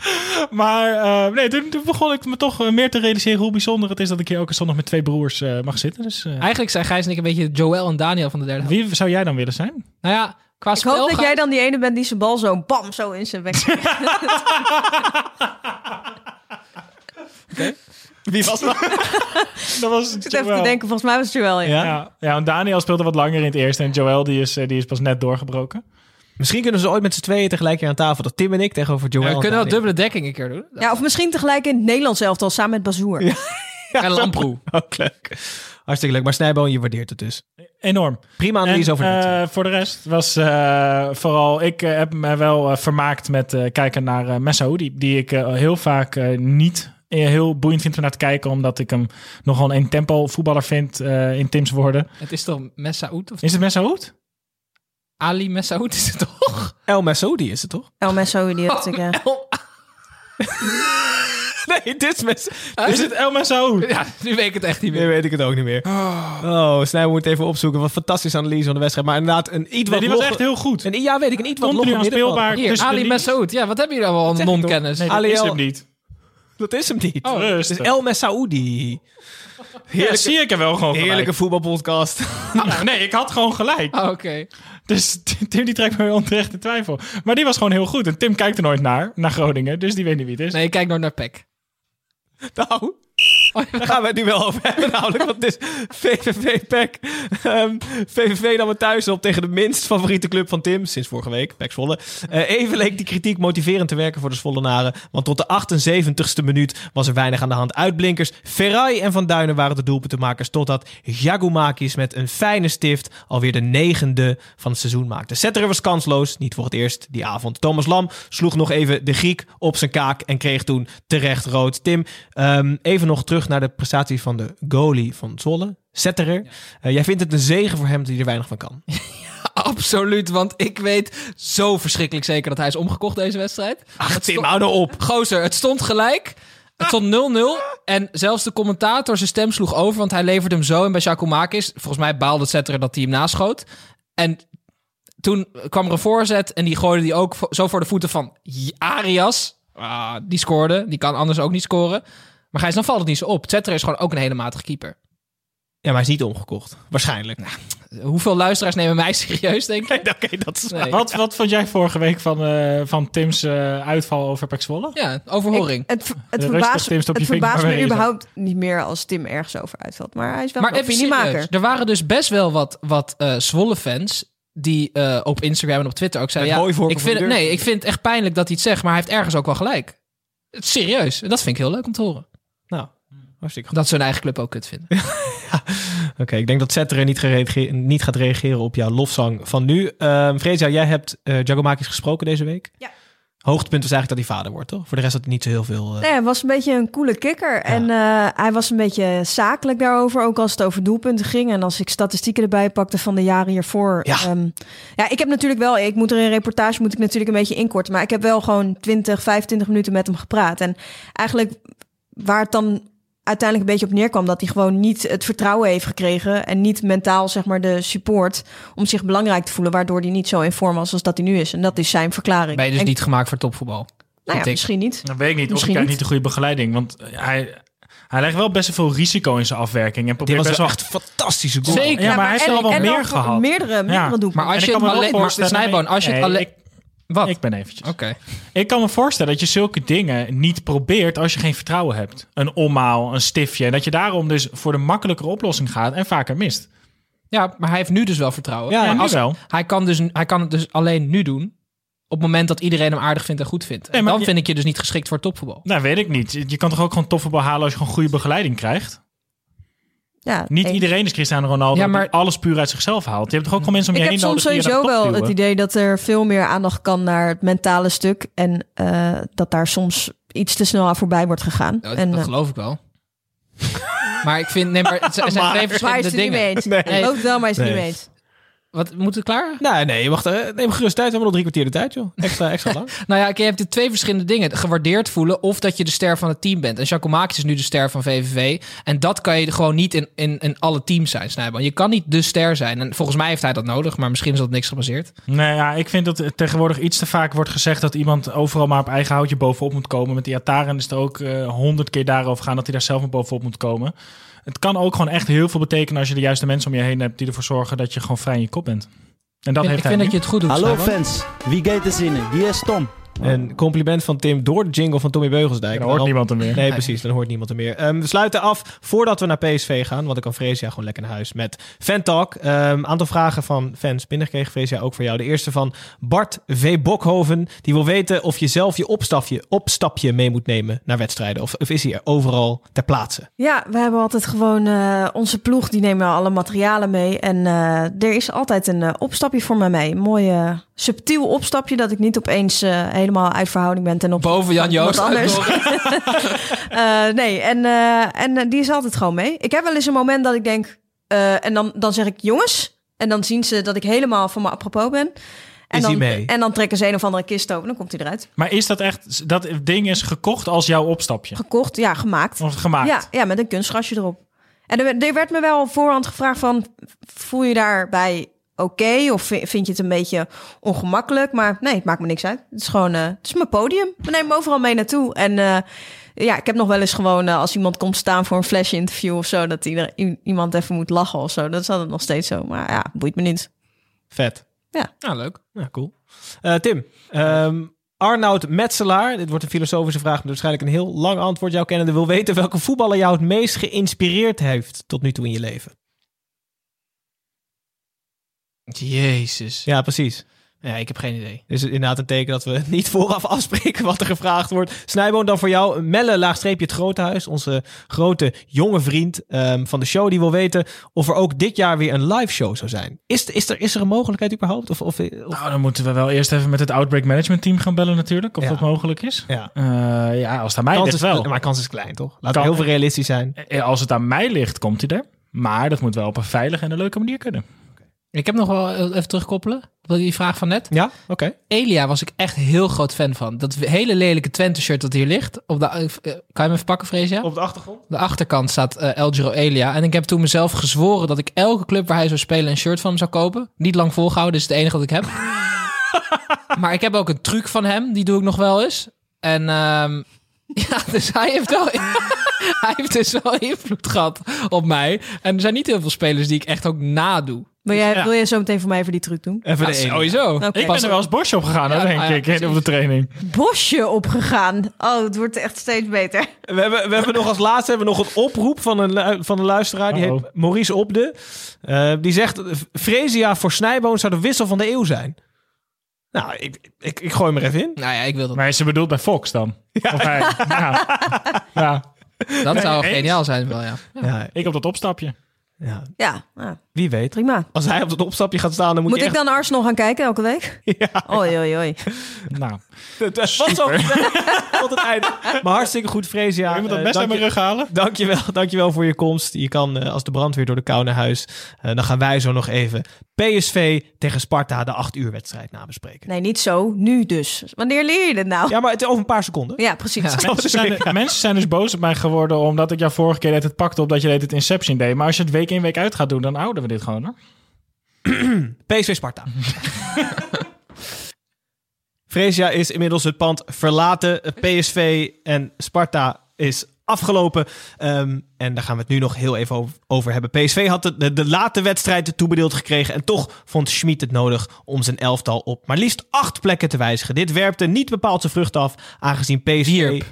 *laughs* maar uh, nee, toen, toen, begon ik me toch meer te realiseren hoe bijzonder het is dat ik hier elke zondag met twee broers uh, mag zitten. Dus, uh... Eigenlijk zijn Gijs en ik een beetje Joel en Daniel van de derde. Wie zou jij dan willen zijn? Nou ja, qua ik hoop dat jij dan die ene bent die zijn bal zo bam zo in zijn bek. *laughs* okay. Wie was dat? *laughs* dat was ik zit even te denken, volgens mij was het Joel. Ja, ja. ja, want Daniel speelde wat langer in het eerste en Joel die is, die is pas net doorgebroken. Misschien kunnen ze ooit met z'n tweeën tegelijk hier aan tafel. Dat Tim en ik tegenover Joel. Ja, we kunnen wel dubbele dekking een keer doen. Ja, of misschien tegelijk in het Nederlands elftal samen met Bazoer. Ja. ja, *laughs* en Lamproe. *laughs* Ook leuk. Hartstikke leuk. Maar Snijboon, je waardeert het dus. Enorm. Prima analyse over uh, Voor de rest was uh, vooral... Ik uh, heb me wel vermaakt met kijken naar Messaoudi. Die ik heel vaak niet heel boeiend vind om naar te kijken. Omdat ik hem nogal een tempo voetballer vind in Tim's woorden. Het is toch Messaoud? Is het Messaoud? Ali Messaoud is het toch? El Messaoudi is het toch? El Messaoudi, dat ik, ja. *laughs* nee, dit is. Is het El Messaoud? Ja, nu weet ik het echt niet Nu meer. weet ik het ook niet meer. Oh, Snijboon moet even opzoeken. Wat fantastische analyse van de wedstrijd. Maar inderdaad, een iets Nee, wat die was echt heel goed. Een, ja, weet ik. Een iets wat middenveld. aanspeelbaar. Hier, Ali. Messaoud. Ja, wat hebben jullie allemaal zeg aan non-kennis? Nee, dat Ali is hem niet. Dat is hem niet. Oh, Het rustig. is El Messaoudi. Ja, Heerlijke, zie ik er wel gewoon heerlijke gelijk. voetbalpodcast. Nou, nee, ik had gewoon gelijk. Oh, Oké. Dus *laughs* Tim die trekt me weer onterecht in twijfel. Maar die was gewoon heel goed. En Tim kijkt er nooit naar, naar Groningen. Dus die weet niet wie het is. Nee, ik kijk nooit naar PEC. Nou, daar gaan we het nu wel over hebben namelijk. Want het is VVV PEC. Ehm, VVV nam het thuis op tegen de minst favoriete club van Tim. Sinds vorige week, PEC Zwolle. Eh, even leek die kritiek motiverend te werken voor de Zwollenaren. Want tot de 78ste minuut was er weinig aan de hand. Uitblinkers Ferrari en Van Duinen waren de doelpuntenmakers. Totdat Jagumakis met een fijne stift alweer de negende van het seizoen maakte. Setterer was kansloos. Niet voor het eerst die avond. Thomas Lam sloeg nog even de Griek op zijn kaak. En kreeg toen terecht rood. Tim, ehm, even nog terug naar de prestatie van de goalie van Zwolle. Setterer. Eh, jij vindt het een zegen voor hem dat hij er weinig van kan. *laughs* Absoluut, want ik weet zo verschrikkelijk zeker dat hij is omgekocht deze wedstrijd. Ach, Tim, hou nou op. Gozer, het stond gelijk. Het stond 0-0. En zelfs de commentator zijn stem sloeg over, want hij leverde hem zo. En bij Giacomakis, volgens mij baalde Zetter dat hij hem naschoot. En toen kwam er een voorzet en die gooide die ook zo voor de voeten van Arias. Ah, die scoorde. Die kan anders ook niet scoren. Maar Gijs, dan valt het niet zo op. Zetter is gewoon ook een hele matige keeper. Ja, maar hij is niet omgekocht. Waarschijnlijk. Hoeveel luisteraars nemen mij serieus, denk ik? Oké, dat is Nee. Wat, wat vond jij vorige week van, eh, van Tim's eh, uitval over Pek Zwolle? Ja, overhoring. Ik- het het verbaast, het verbaast me überhaupt niet meer als Tim ergens over uitvalt. Maar hij is wel Maar een opiniemaker. Er waren dus best wel wat, wat eh Zwolle-fans die eh, op Instagram en op Twitter ook zeiden... Met Ja, ik vind, het- nee, ik vind het echt pijnlijk dat hij het zegt, maar hij heeft ergens ook wel gelijk. Serieus. En dat vind ik heel leuk om te horen. Nou, hartstikke goed. Dat ze hun eigen club ook kut vinden. *laughs* Oké, ik denk dat Zetteren niet, gereage- niet gaat reageren op jouw lofzang van nu. Ehm Frezia, jij hebt eh Giacomakis gesproken deze week. Ja. Hoogtepunt was eigenlijk dat hij vader wordt, toch? Voor de rest had hij niet zo heel veel... eh, Nee, hij was een beetje een coole kikker. En eh, hij was een beetje zakelijk daarover, ook als het over doelpunten ging. En als ik statistieken erbij pakte van de jaren hiervoor. Ja. ehm, ja, ik heb natuurlijk wel, ik moet er in reportage moet ik natuurlijk een beetje inkorten. Maar ik heb wel gewoon 20, 25 minuten met hem gepraat. En eigenlijk waar het dan uiteindelijk een beetje op neerkwam, dat hij gewoon niet het vertrouwen heeft gekregen. En niet mentaal, zeg maar, de support om zich belangrijk te voelen. Waardoor hij niet zo in vorm was als dat hij nu is. En dat is zijn verklaring. Ben je dus En- niet gemaakt voor topvoetbal? Nou ja, ik. misschien niet. Dat weet ik niet. Of Misschien hij krijgt niet. niet de goede begeleiding. Want hij, hij legt wel best wel veel risico in zijn afwerking. En probeert was best wel echt een fantastische goal. Zeker. Ja, maar hij heeft er al wel meer gehad. Meerdere, meerdere Ja. doelpunten. Maar als En je ik het alleen... Maar Snijboon, als je het alleen... ik- Wat? Ik ben eventjes. Oké. Ik kan me voorstellen dat je zulke dingen niet probeert als je geen vertrouwen hebt. Een omhaal, een stiftje. En dat je daarom dus voor de makkelijkere oplossing gaat en vaker mist. Ja, maar hij heeft nu dus wel vertrouwen. Ja, Maar als- wel. Hij kan, dus, hij kan het dus alleen nu doen op het moment dat iedereen hem aardig vindt en goed vindt. En Nee, maar dan je- vind ik je dus niet geschikt voor topvoetbal. Nou, weet ik niet. Je kan toch ook gewoon toffe halen als je gewoon goede begeleiding krijgt? Ja, Niet iedereen is Cristiano Ronaldo Ja, maar- die alles puur uit zichzelf haalt. Je hebt toch ook gewoon mensen om Ik je heb heen soms nodig die je sowieso naar de wel het idee dat er veel meer aandacht kan naar het mentale stuk. En eh, dat daar soms iets te snel aan voorbij wordt gegaan. Dat, en, dat eh, geloof ik wel. maar ik vind... Nee, maar het zijn zijn *laughs* twee verschillende het er niet dingen. mee eens? Nee. Ik geloof het wel, maar is het Nee. niet mee eens. Wat, moet het klaar? Nee, nee, je mag, eh, neem gerust tijd. We hebben nog drie kwartier de tijd, joh. Extra, extra lang. *laughs* Nou ja, je hebt de twee verschillende dingen. Gewaardeerd voelen of dat je de ster van het team bent. En Giacomakis is nu de ster van VVV. En dat kan je gewoon niet in, in, in alle teams zijn, Snijboon. Je kan niet de ster zijn. En volgens mij heeft hij dat nodig, maar misschien is dat niks gebaseerd. Nee, ja, ik vind dat er tegenwoordig iets te vaak wordt gezegd dat iemand overal maar op eigen houtje bovenop moet komen. Met die Ataren is er ook eh, honderd keer daarover gaan dat hij daar zelf maar bovenop moet komen. Het kan ook gewoon echt heel veel betekenen als je de juiste mensen om je heen hebt die ervoor zorgen dat je gewoon vrij in je kop bent. En dat Ik, heeft ik vind dat je het goed doet, Hallo fans, wie gaat er zinnen? Hier is Tom. Een compliment van Tim door de jingle van Tommy Beugelsdijk. Dan hoort niemand er meer. Nee, precies. Dan hoort niemand er meer. Ehm, we sluiten af voordat we naar PSV gaan. Want ik kan Freesia gewoon lekker naar huis met Fan Talk. Een aantal vragen van fans binnengekregen. Freesia, ook voor jou. De eerste van Bart V. Bokhoven. Die wil weten of je zelf je opstapje, opstapje mee moet nemen naar wedstrijden. Of, of is hij er overal ter plaatse? Ja, we hebben altijd gewoon eh, onze ploeg, die nemen alle materialen mee. En eh, er is altijd een eh, opstapje voor mij mee. Een mooi eh, subtiel opstapje dat ik niet opeens eh, helemaal uit verhouding ben ten opzichte Boven Jan Joost. anders. *laughs* Eh, nee, en, eh, en die is altijd gewoon mee. Ik heb wel eens een moment dat ik denk, eh, en dan, dan zeg ik jongens. En dan zien ze dat ik helemaal van me apropos ben. En Is dan, hij mee? En dan trekken ze een of andere kist open. Dan komt hij eruit. Maar is dat echt... Dat ding is gekocht als jouw opstapje? Gekocht, ja, gemaakt. Of gemaakt? Ja, ja, met een kunstgrasje erop. En er, werd- er werd me wel op voorhand gevraagd van... voel je daarbij oké? of vi- vind je het een beetje ongemakkelijk? Maar nee, het maakt me niks uit. Het is gewoon... eh, het is mijn podium. We nemen me overal mee naartoe. En eh, ja, ik heb nog wel eens gewoon... eh, als iemand komt staan voor een flesje interview of zo... dat ieder, iemand even moet lachen of zo. Dat is altijd nog steeds zo. Maar ja, boeit me niet. Vet. Ja. Nou, leuk. Ja, cool. Tim, ehm, Arnoud Metselaar, dit wordt een filosofische vraag, maar waarschijnlijk een heel lang antwoord. Jouw kennende wil weten welke voetballer jou het meest geïnspireerd heeft tot nu toe in je leven. Jezus. Ja, precies. Ja, ik heb geen idee. Dus inderdaad een teken dat we *laughs* niet vooraf afspreken wat er gevraagd wordt. Snijboon, dan voor jou. Melle, laagstreepje het Grote Huis. Onze grote jonge vriend ehm, van de show. Die wil weten of er ook dit jaar weer een live show zou zijn. Is, is, er, is er een mogelijkheid überhaupt? Of, of, of- Nou, dan moeten we wel eerst even met het Outbreak Management Team gaan bellen natuurlijk. Of Ja. dat mogelijk is. ja. Eh, ja, als het aan mij Kans ligt is, wel. Maar kans is klein, toch? Laten we heel veel realistisch zijn. Eh, Als het aan mij ligt, komt hij er. Maar dat moet wel op een veilige en een leuke manier kunnen. Ik heb nog wel even terugkoppelen op die vraag van net. Ja, oké. Elia was ik echt heel groot fan van. Dat hele lelijke Twente-shirt dat hier ligt. Op de, eh, kan je hem even pakken, Freesia? Op de achtergrond? De achterkant staat eh El Giro Elia. En ik heb toen mezelf gezworen dat ik elke club waar hij zou spelen een shirt van hem zou kopen. Niet lang volgehouden, is het enige wat ik heb. *laughs* maar ik heb ook een truc van hem, die doe ik nog wel eens. En ehm, *laughs* ja, dus hij heeft wel... *laughs* hij heeft dus wel invloed gehad op mij. En er zijn niet heel veel spelers die ik echt ook nadoe. Wil jij, Ja. wil jij zo meteen voor mij even die truc doen? Even Ja, de ene. sowieso. Oké. Ik ben er wel eens bosje op gegaan, hoor, Ja, denk ah, ja, ik, op de precies. training. Bosje opgegaan. Oh, het wordt echt steeds beter. We hebben, we hebben nog als laatste hebben we nog een oproep van een, lu- van een luisteraar. Die Uh-oh. heet Maurice Opde. Eh, die zegt, Fresia voor Snijboon zou de wissel van de eeuw zijn. Nou, ik, ik, ik gooi hem er even in. Nou ja, ik wil dat. Maar is ze bedoeld bij Fox dan? Of hij? *laughs* Ja. ja. Dat zou eens. geniaal zijn wel, ja. Ja, Ik op dat opstapje. ja, Ja, nou, wie weet. prima. Als hij op dat opstapje gaat staan, dan moet, Moet ik dan Arsenal gaan kijken elke week? *laughs* Ja. Oei, oei, oei. Nou, was zo *laughs* tot het einde. Maar hartstikke goed, Fresia. je moet dat Eh, best dank aan mijn je- rug halen. Dankjewel, dankjewel voor je komst. Je kan eh, als de brandweer door de kou naar huis. eh, dan gaan wij zo nog even PSV tegen Sparta de 8 uur wedstrijd nabespreken. Nee, niet zo. Nu dus. Wanneer leer je dit nou? Ja, maar het is over een paar seconden. Ja, precies. *laughs* Mensen zijn, mensen zijn dus boos op mij geworden omdat ik jou vorige keer het pakte op dat je deed het Inception deed. Maar als je het week in week uit gaat doen, dan houden we dit gewoon hoor. *clears throat* PSV Sparta. *laughs* Fresia is inmiddels het pand verlaten. PSV en Sparta is afgelopen. Ehm, en daar gaan we het nu nog heel even over, over hebben. PSV had de, de, de late wedstrijd toebedeeld gekregen. En toch vond Schmid het nodig om zijn elftal op maar liefst acht plekken te wijzigen. Dit werpte niet bepaald zijn vrucht af, aangezien PSV... Wierp.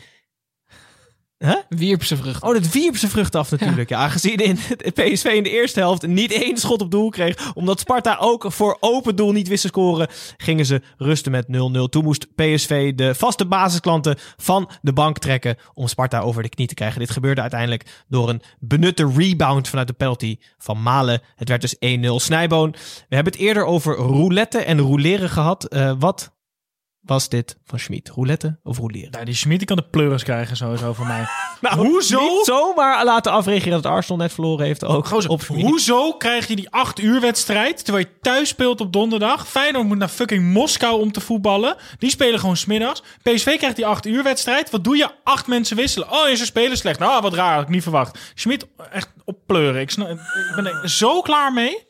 Huh? Wierp zijn vrucht. Oh, dat wierp zijn vrucht af natuurlijk. Ja. aangezien in *laughs* het PSV in de eerste helft niet één schot op doel kreeg. Omdat Sparta ook voor open doel niet wist te scoren. Gingen ze rusten met 0-0. Toen moest PSV de vaste basisklanten van de bank trekken. Om Sparta over de knie te krijgen. Dit gebeurde uiteindelijk door een benutte rebound vanuit de penalty van Malen. Het werd dus 1-0 Snijboon. We hebben het eerder over roulette en rouleren gehad. Eh, wat was dit van Schmid? Roulette of rouleren? Nou, die Schmid kan de pleuris krijgen sowieso voor mij. *laughs* Nou, Hoezo? Niet zomaar laten afreageren dat Arsenal net verloren heeft. Ook Gozer, op Schmid. hoezo krijg je die 8 uur wedstrijd terwijl je thuis speelt op donderdag? Feyenoord moet naar fucking Moskou om te voetballen. Die spelen gewoon smiddags. PSV krijgt die 8 uur wedstrijd. Wat doe je? Acht mensen wisselen. Oh, en ze spelen slecht. Nou, wat raar. Had ik niet verwacht. Schmid echt op pleuren. Ik, snap- ik ben er zo klaar mee.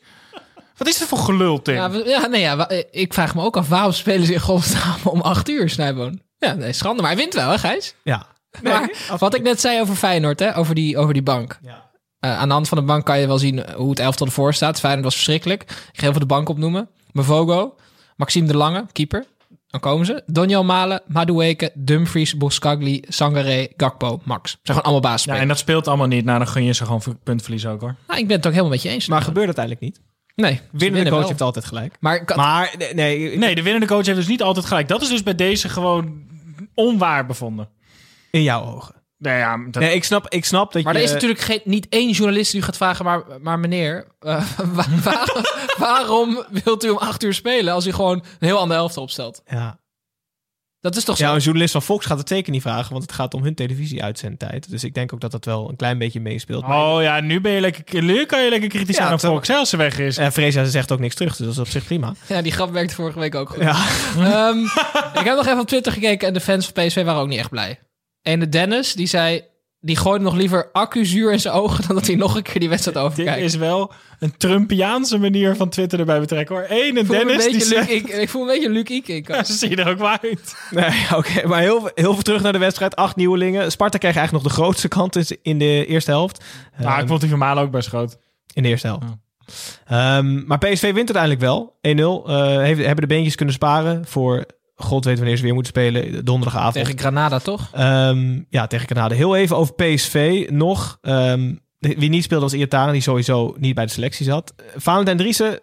Wat is dit voor gelul, Tim? Ja, we- ja, nee, ja, wa- eh, ik vraag me ook af waarom spelen ze in godsnaam om acht uur, Snijboon? Ja, nee, schande. Maar hij wint wel, hè, Gijs? Ja. *laughs* maar wat ik net zei over Feyenoord, hè, over die, over die bank. Ja. Eh, aan de hand van de bank kan je wel zien hoe het elftal ervoor staat. Feyenoord was verschrikkelijk. Ik ga even de bank opnoemen. Mavogo, Maxime de Lange, keeper. Dan komen ze. Donjel Malen, Madueke, Dumfries, Boskagli, Sangaré, Gakpo, Max. Zijn gewoon allemaal Ja, basisspelers. en dat speelt allemaal niet. Nou, dan gun je ze gewoon puntverlies ook, hoor. Nou, ik ben het ook helemaal met je eens. Maar gebeurt uiteindelijk niet. Nee, ze Winnende winnen coach wel. heeft altijd gelijk. Maar, kan- Maar nee, nee, Nee, de winnende coach heeft dus niet altijd gelijk. Dat is dus bij deze gewoon onwaar bevonden. in jouw ogen. Nou ja, dat, Nee, ik snap, ik snap dat Maar je... er is natuurlijk geen, niet één journalist die u gaat vragen, maar, maar meneer, eh, *laughs* wa- waar- *laughs* waarom wilt u om acht uur spelen als u gewoon een heel ander elftal opstelt? Ja. Dat is toch zo? Ja, een journalist van Fox gaat het zeker niet vragen, want het gaat om hun televisieuitzendtijd. Dus ik denk ook dat dat wel een klein beetje meespeelt. Maar- Oh ja, nu ben je lekker, nu kan je lekker kritisch Ja, aan Fox als ze weg is. En Freesia zegt ook niks terug, dus dat is op zich prima. *laughs* Ja, die grap werkte vorige week ook goed. Ja. Ehm, *laughs* ik heb nog even op Twitter gekeken en de fans van PSV waren ook niet echt blij. En de Dennis, die zei... Die gooide nog liever accuzuur in zijn ogen... dan dat hij nog een keer die wedstrijd Dit overkijkt. is wel een Trumpiaanse manier van Twitter erbij betrekken hoor. Eén en Ik voel me een Dennis, die zegt... Ik, ik voel een beetje Luc Ike. Ja, ze zien er ook wel uit. Nee, oké. maar heel, heel veel terug naar de wedstrijd. Acht nieuwelingen. Sparta kreeg eigenlijk nog de grootste kant in- de eerste helft. Nou, ik Ehm, vond die van Malen ook best groot. In de eerste helft. Ehm, maar PSV wint uiteindelijk wel. 1-0. Eh, heeft- hebben de beentjes kunnen sparen voor... God weet wanneer ze weer moeten spelen. Donderdagavond. Tegen Granada, toch? Ehm, ja, tegen Canada. Heel even over PSV nog. Ehm, wie niet speelde was Iataren, die sowieso niet bij de selectie zat. Valentijn Driessen,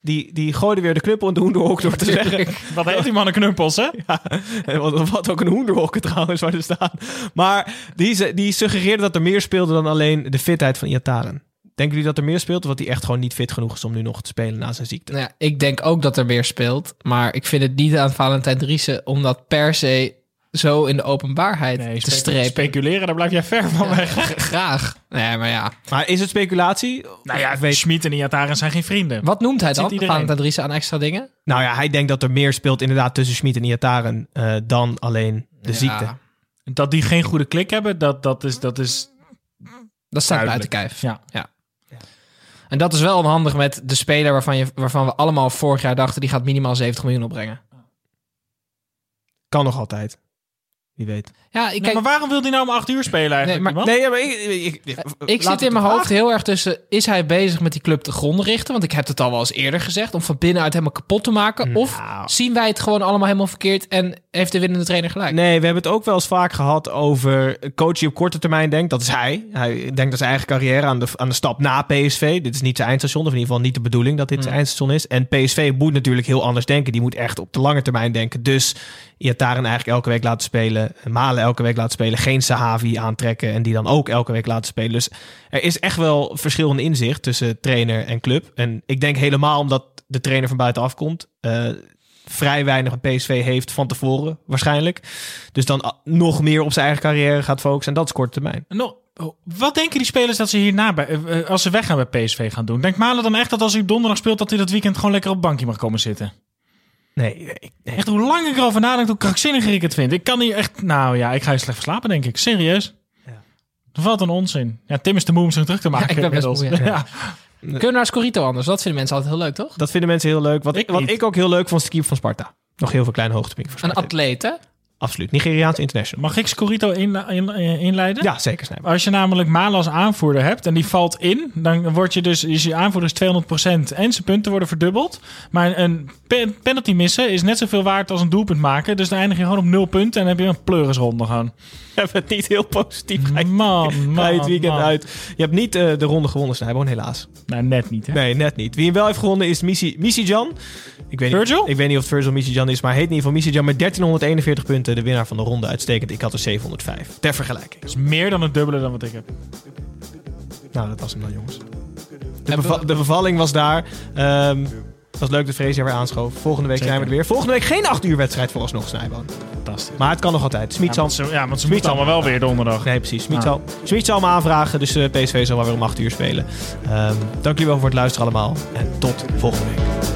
die, die gooide weer de knuppel in de hoenderhok door te zeggen... *laughs* Wat heeft die man een knuppels, hè? *laughs* Ja, wat, wat ook een hoenderhokken trouwens, waar er staan. Maar die, ze- die suggereerde dat er meer speelde dan alleen de fitheid van Iataren. Denken jullie dat er meer speelt? Of dat hij echt gewoon niet fit genoeg is om nu nog te spelen na zijn ziekte? Nou ja, ik denk ook dat er meer speelt. Maar ik vind het niet aan Valentijn Driessen... om dat per se zo in de openbaarheid Nee, te strepen. speculeren, daar blijf jij ver van weg. Graag. Nee, maar ja. Maar is het speculatie? Nou ja, weet... Schmid en Iataren zijn geen vrienden. Wat noemt hij dan. Valentijn Driessen, aan extra dingen? Nou ja, hij denkt dat er meer speelt inderdaad tussen Schmid en Iataren eh, dan alleen de Ja. ziekte. Dat die geen goede klik hebben, dat, dat is... Dat is Dat staat Duidelijk. buiten kijf. Ja. ja. En dat is wel onhandig met de speler waarvan, je, waarvan we allemaal vorig jaar dachten... die gaat minimaal 70 miljoen opbrengen. Kan nog altijd. Wie weet. Ja, ik maar waarom wil hij nou om acht uur spelen eigenlijk? Nee, maar-? Nee, maar ik, ik, ik, ik laat zit in mijn vragen. hoofd heel erg tussen... is hij bezig met die club te gronden richten? Want ik heb het al wel eens eerder gezegd... om van binnenuit helemaal kapot te maken. Of Nou. zien wij het gewoon allemaal helemaal verkeerd... en heeft de winnende trainer gelijk? Nee, we hebben het ook wel eens vaak gehad over coach die op korte termijn denkt. Dat is hij. Hij denkt aan zijn eigen carrière, aan de, aan de stap na PSV. Dit is niet zijn eindstation, of in ieder geval niet de bedoeling dat dit zijn eindstation is. En PSV moet natuurlijk heel anders denken. Die moet echt op de lange termijn denken. Dus Iataren eigenlijk elke week laten spelen. Malen elke week laten spelen. Geen Sahavi aantrekken en die dan ook elke week laten spelen. Dus er is echt wel verschil in inzicht tussen trainer en club. En ik denk helemaal omdat de trainer van buitenaf komt... eh, vrij weinig een PSV heeft van tevoren waarschijnlijk. Dus dan nog meer op zijn eigen carrière gaat focussen. En dat is korte termijn. Nog, oh, wat denken die spelers dat ze hierna, bij, eh, eh, als ze weggaan bij PSV gaan doen? Denkt Malen dan echt dat als hij donderdag speelt, dat hij dat weekend gewoon lekker op het bankje mag komen zitten? Nee. Echt hoe lang ik erover nadenk, hoe krankzinniger ik het vind. Ik kan hier echt, nou ja, ik ga hier slecht verslapen, denk ik. Serieus. Wat een onzin. Ja, Tim is te moe om zich terug te maken. ik ben best moe, ja. ja. Kunnen we naar Scorito anders? Dat vinden mensen altijd heel leuk, toch? Dat vinden mensen heel leuk. Wat Ik wat niet. ik ook heel leuk vond, is de keeper van Sparta. Nog heel veel kleine hoogtepunten voor Een atleet, hè? Absoluut. Nigeriaans international. Mag ik Scorito in- in- inleiden? Ja, zeker. Als je namelijk Malen als aanvoerder hebt en die valt in, dan word je dus, is je aanvoerder is 200% en zijn punten worden verdubbeld. Maar een pe- penalty missen is net zoveel waard als een doelpunt maken. Dus dan eindig je gewoon op nul punten en dan heb je een pleurisronde gewoon. Je hebt het niet heel positief. Man, man, het weekend man. uit. Je hebt niet eh, de ronde gewonnen, Snijboom, helaas. Nou, net niet hè. Nee, net niet. Wie hem wel heeft gewonnen is Missy, Missy Jan. Ik weet, Virgil? Niet, ik weet niet of het Virgil Missy Jan is, maar hij heet in ieder geval Missy Jan met 1341 punten. De winnaar van de ronde. Uitstekend. Ik had er 705. Ter vergelijking. Dat is meer dan het dubbele dan wat ik heb. Nou, dat was hem dan, jongens. De, beva- de bevalling was daar. Ehm het was leuk dat Freesia weer aanschoof. Volgende week Zeker. zijn we er weer. Volgende week geen 8 uur wedstrijd vooralsnog, Snijboon. Fantastisch. Maar het kan nog altijd. Smit Ja, ja, want ze Smit moeten allemaal wel weer donderdag. Nee, precies. Smit, Ah. me aanvragen. Dus eh, PSV zal wel weer om 8 uur spelen. Ehm, dank jullie wel voor het luisteren allemaal. En tot volgende week.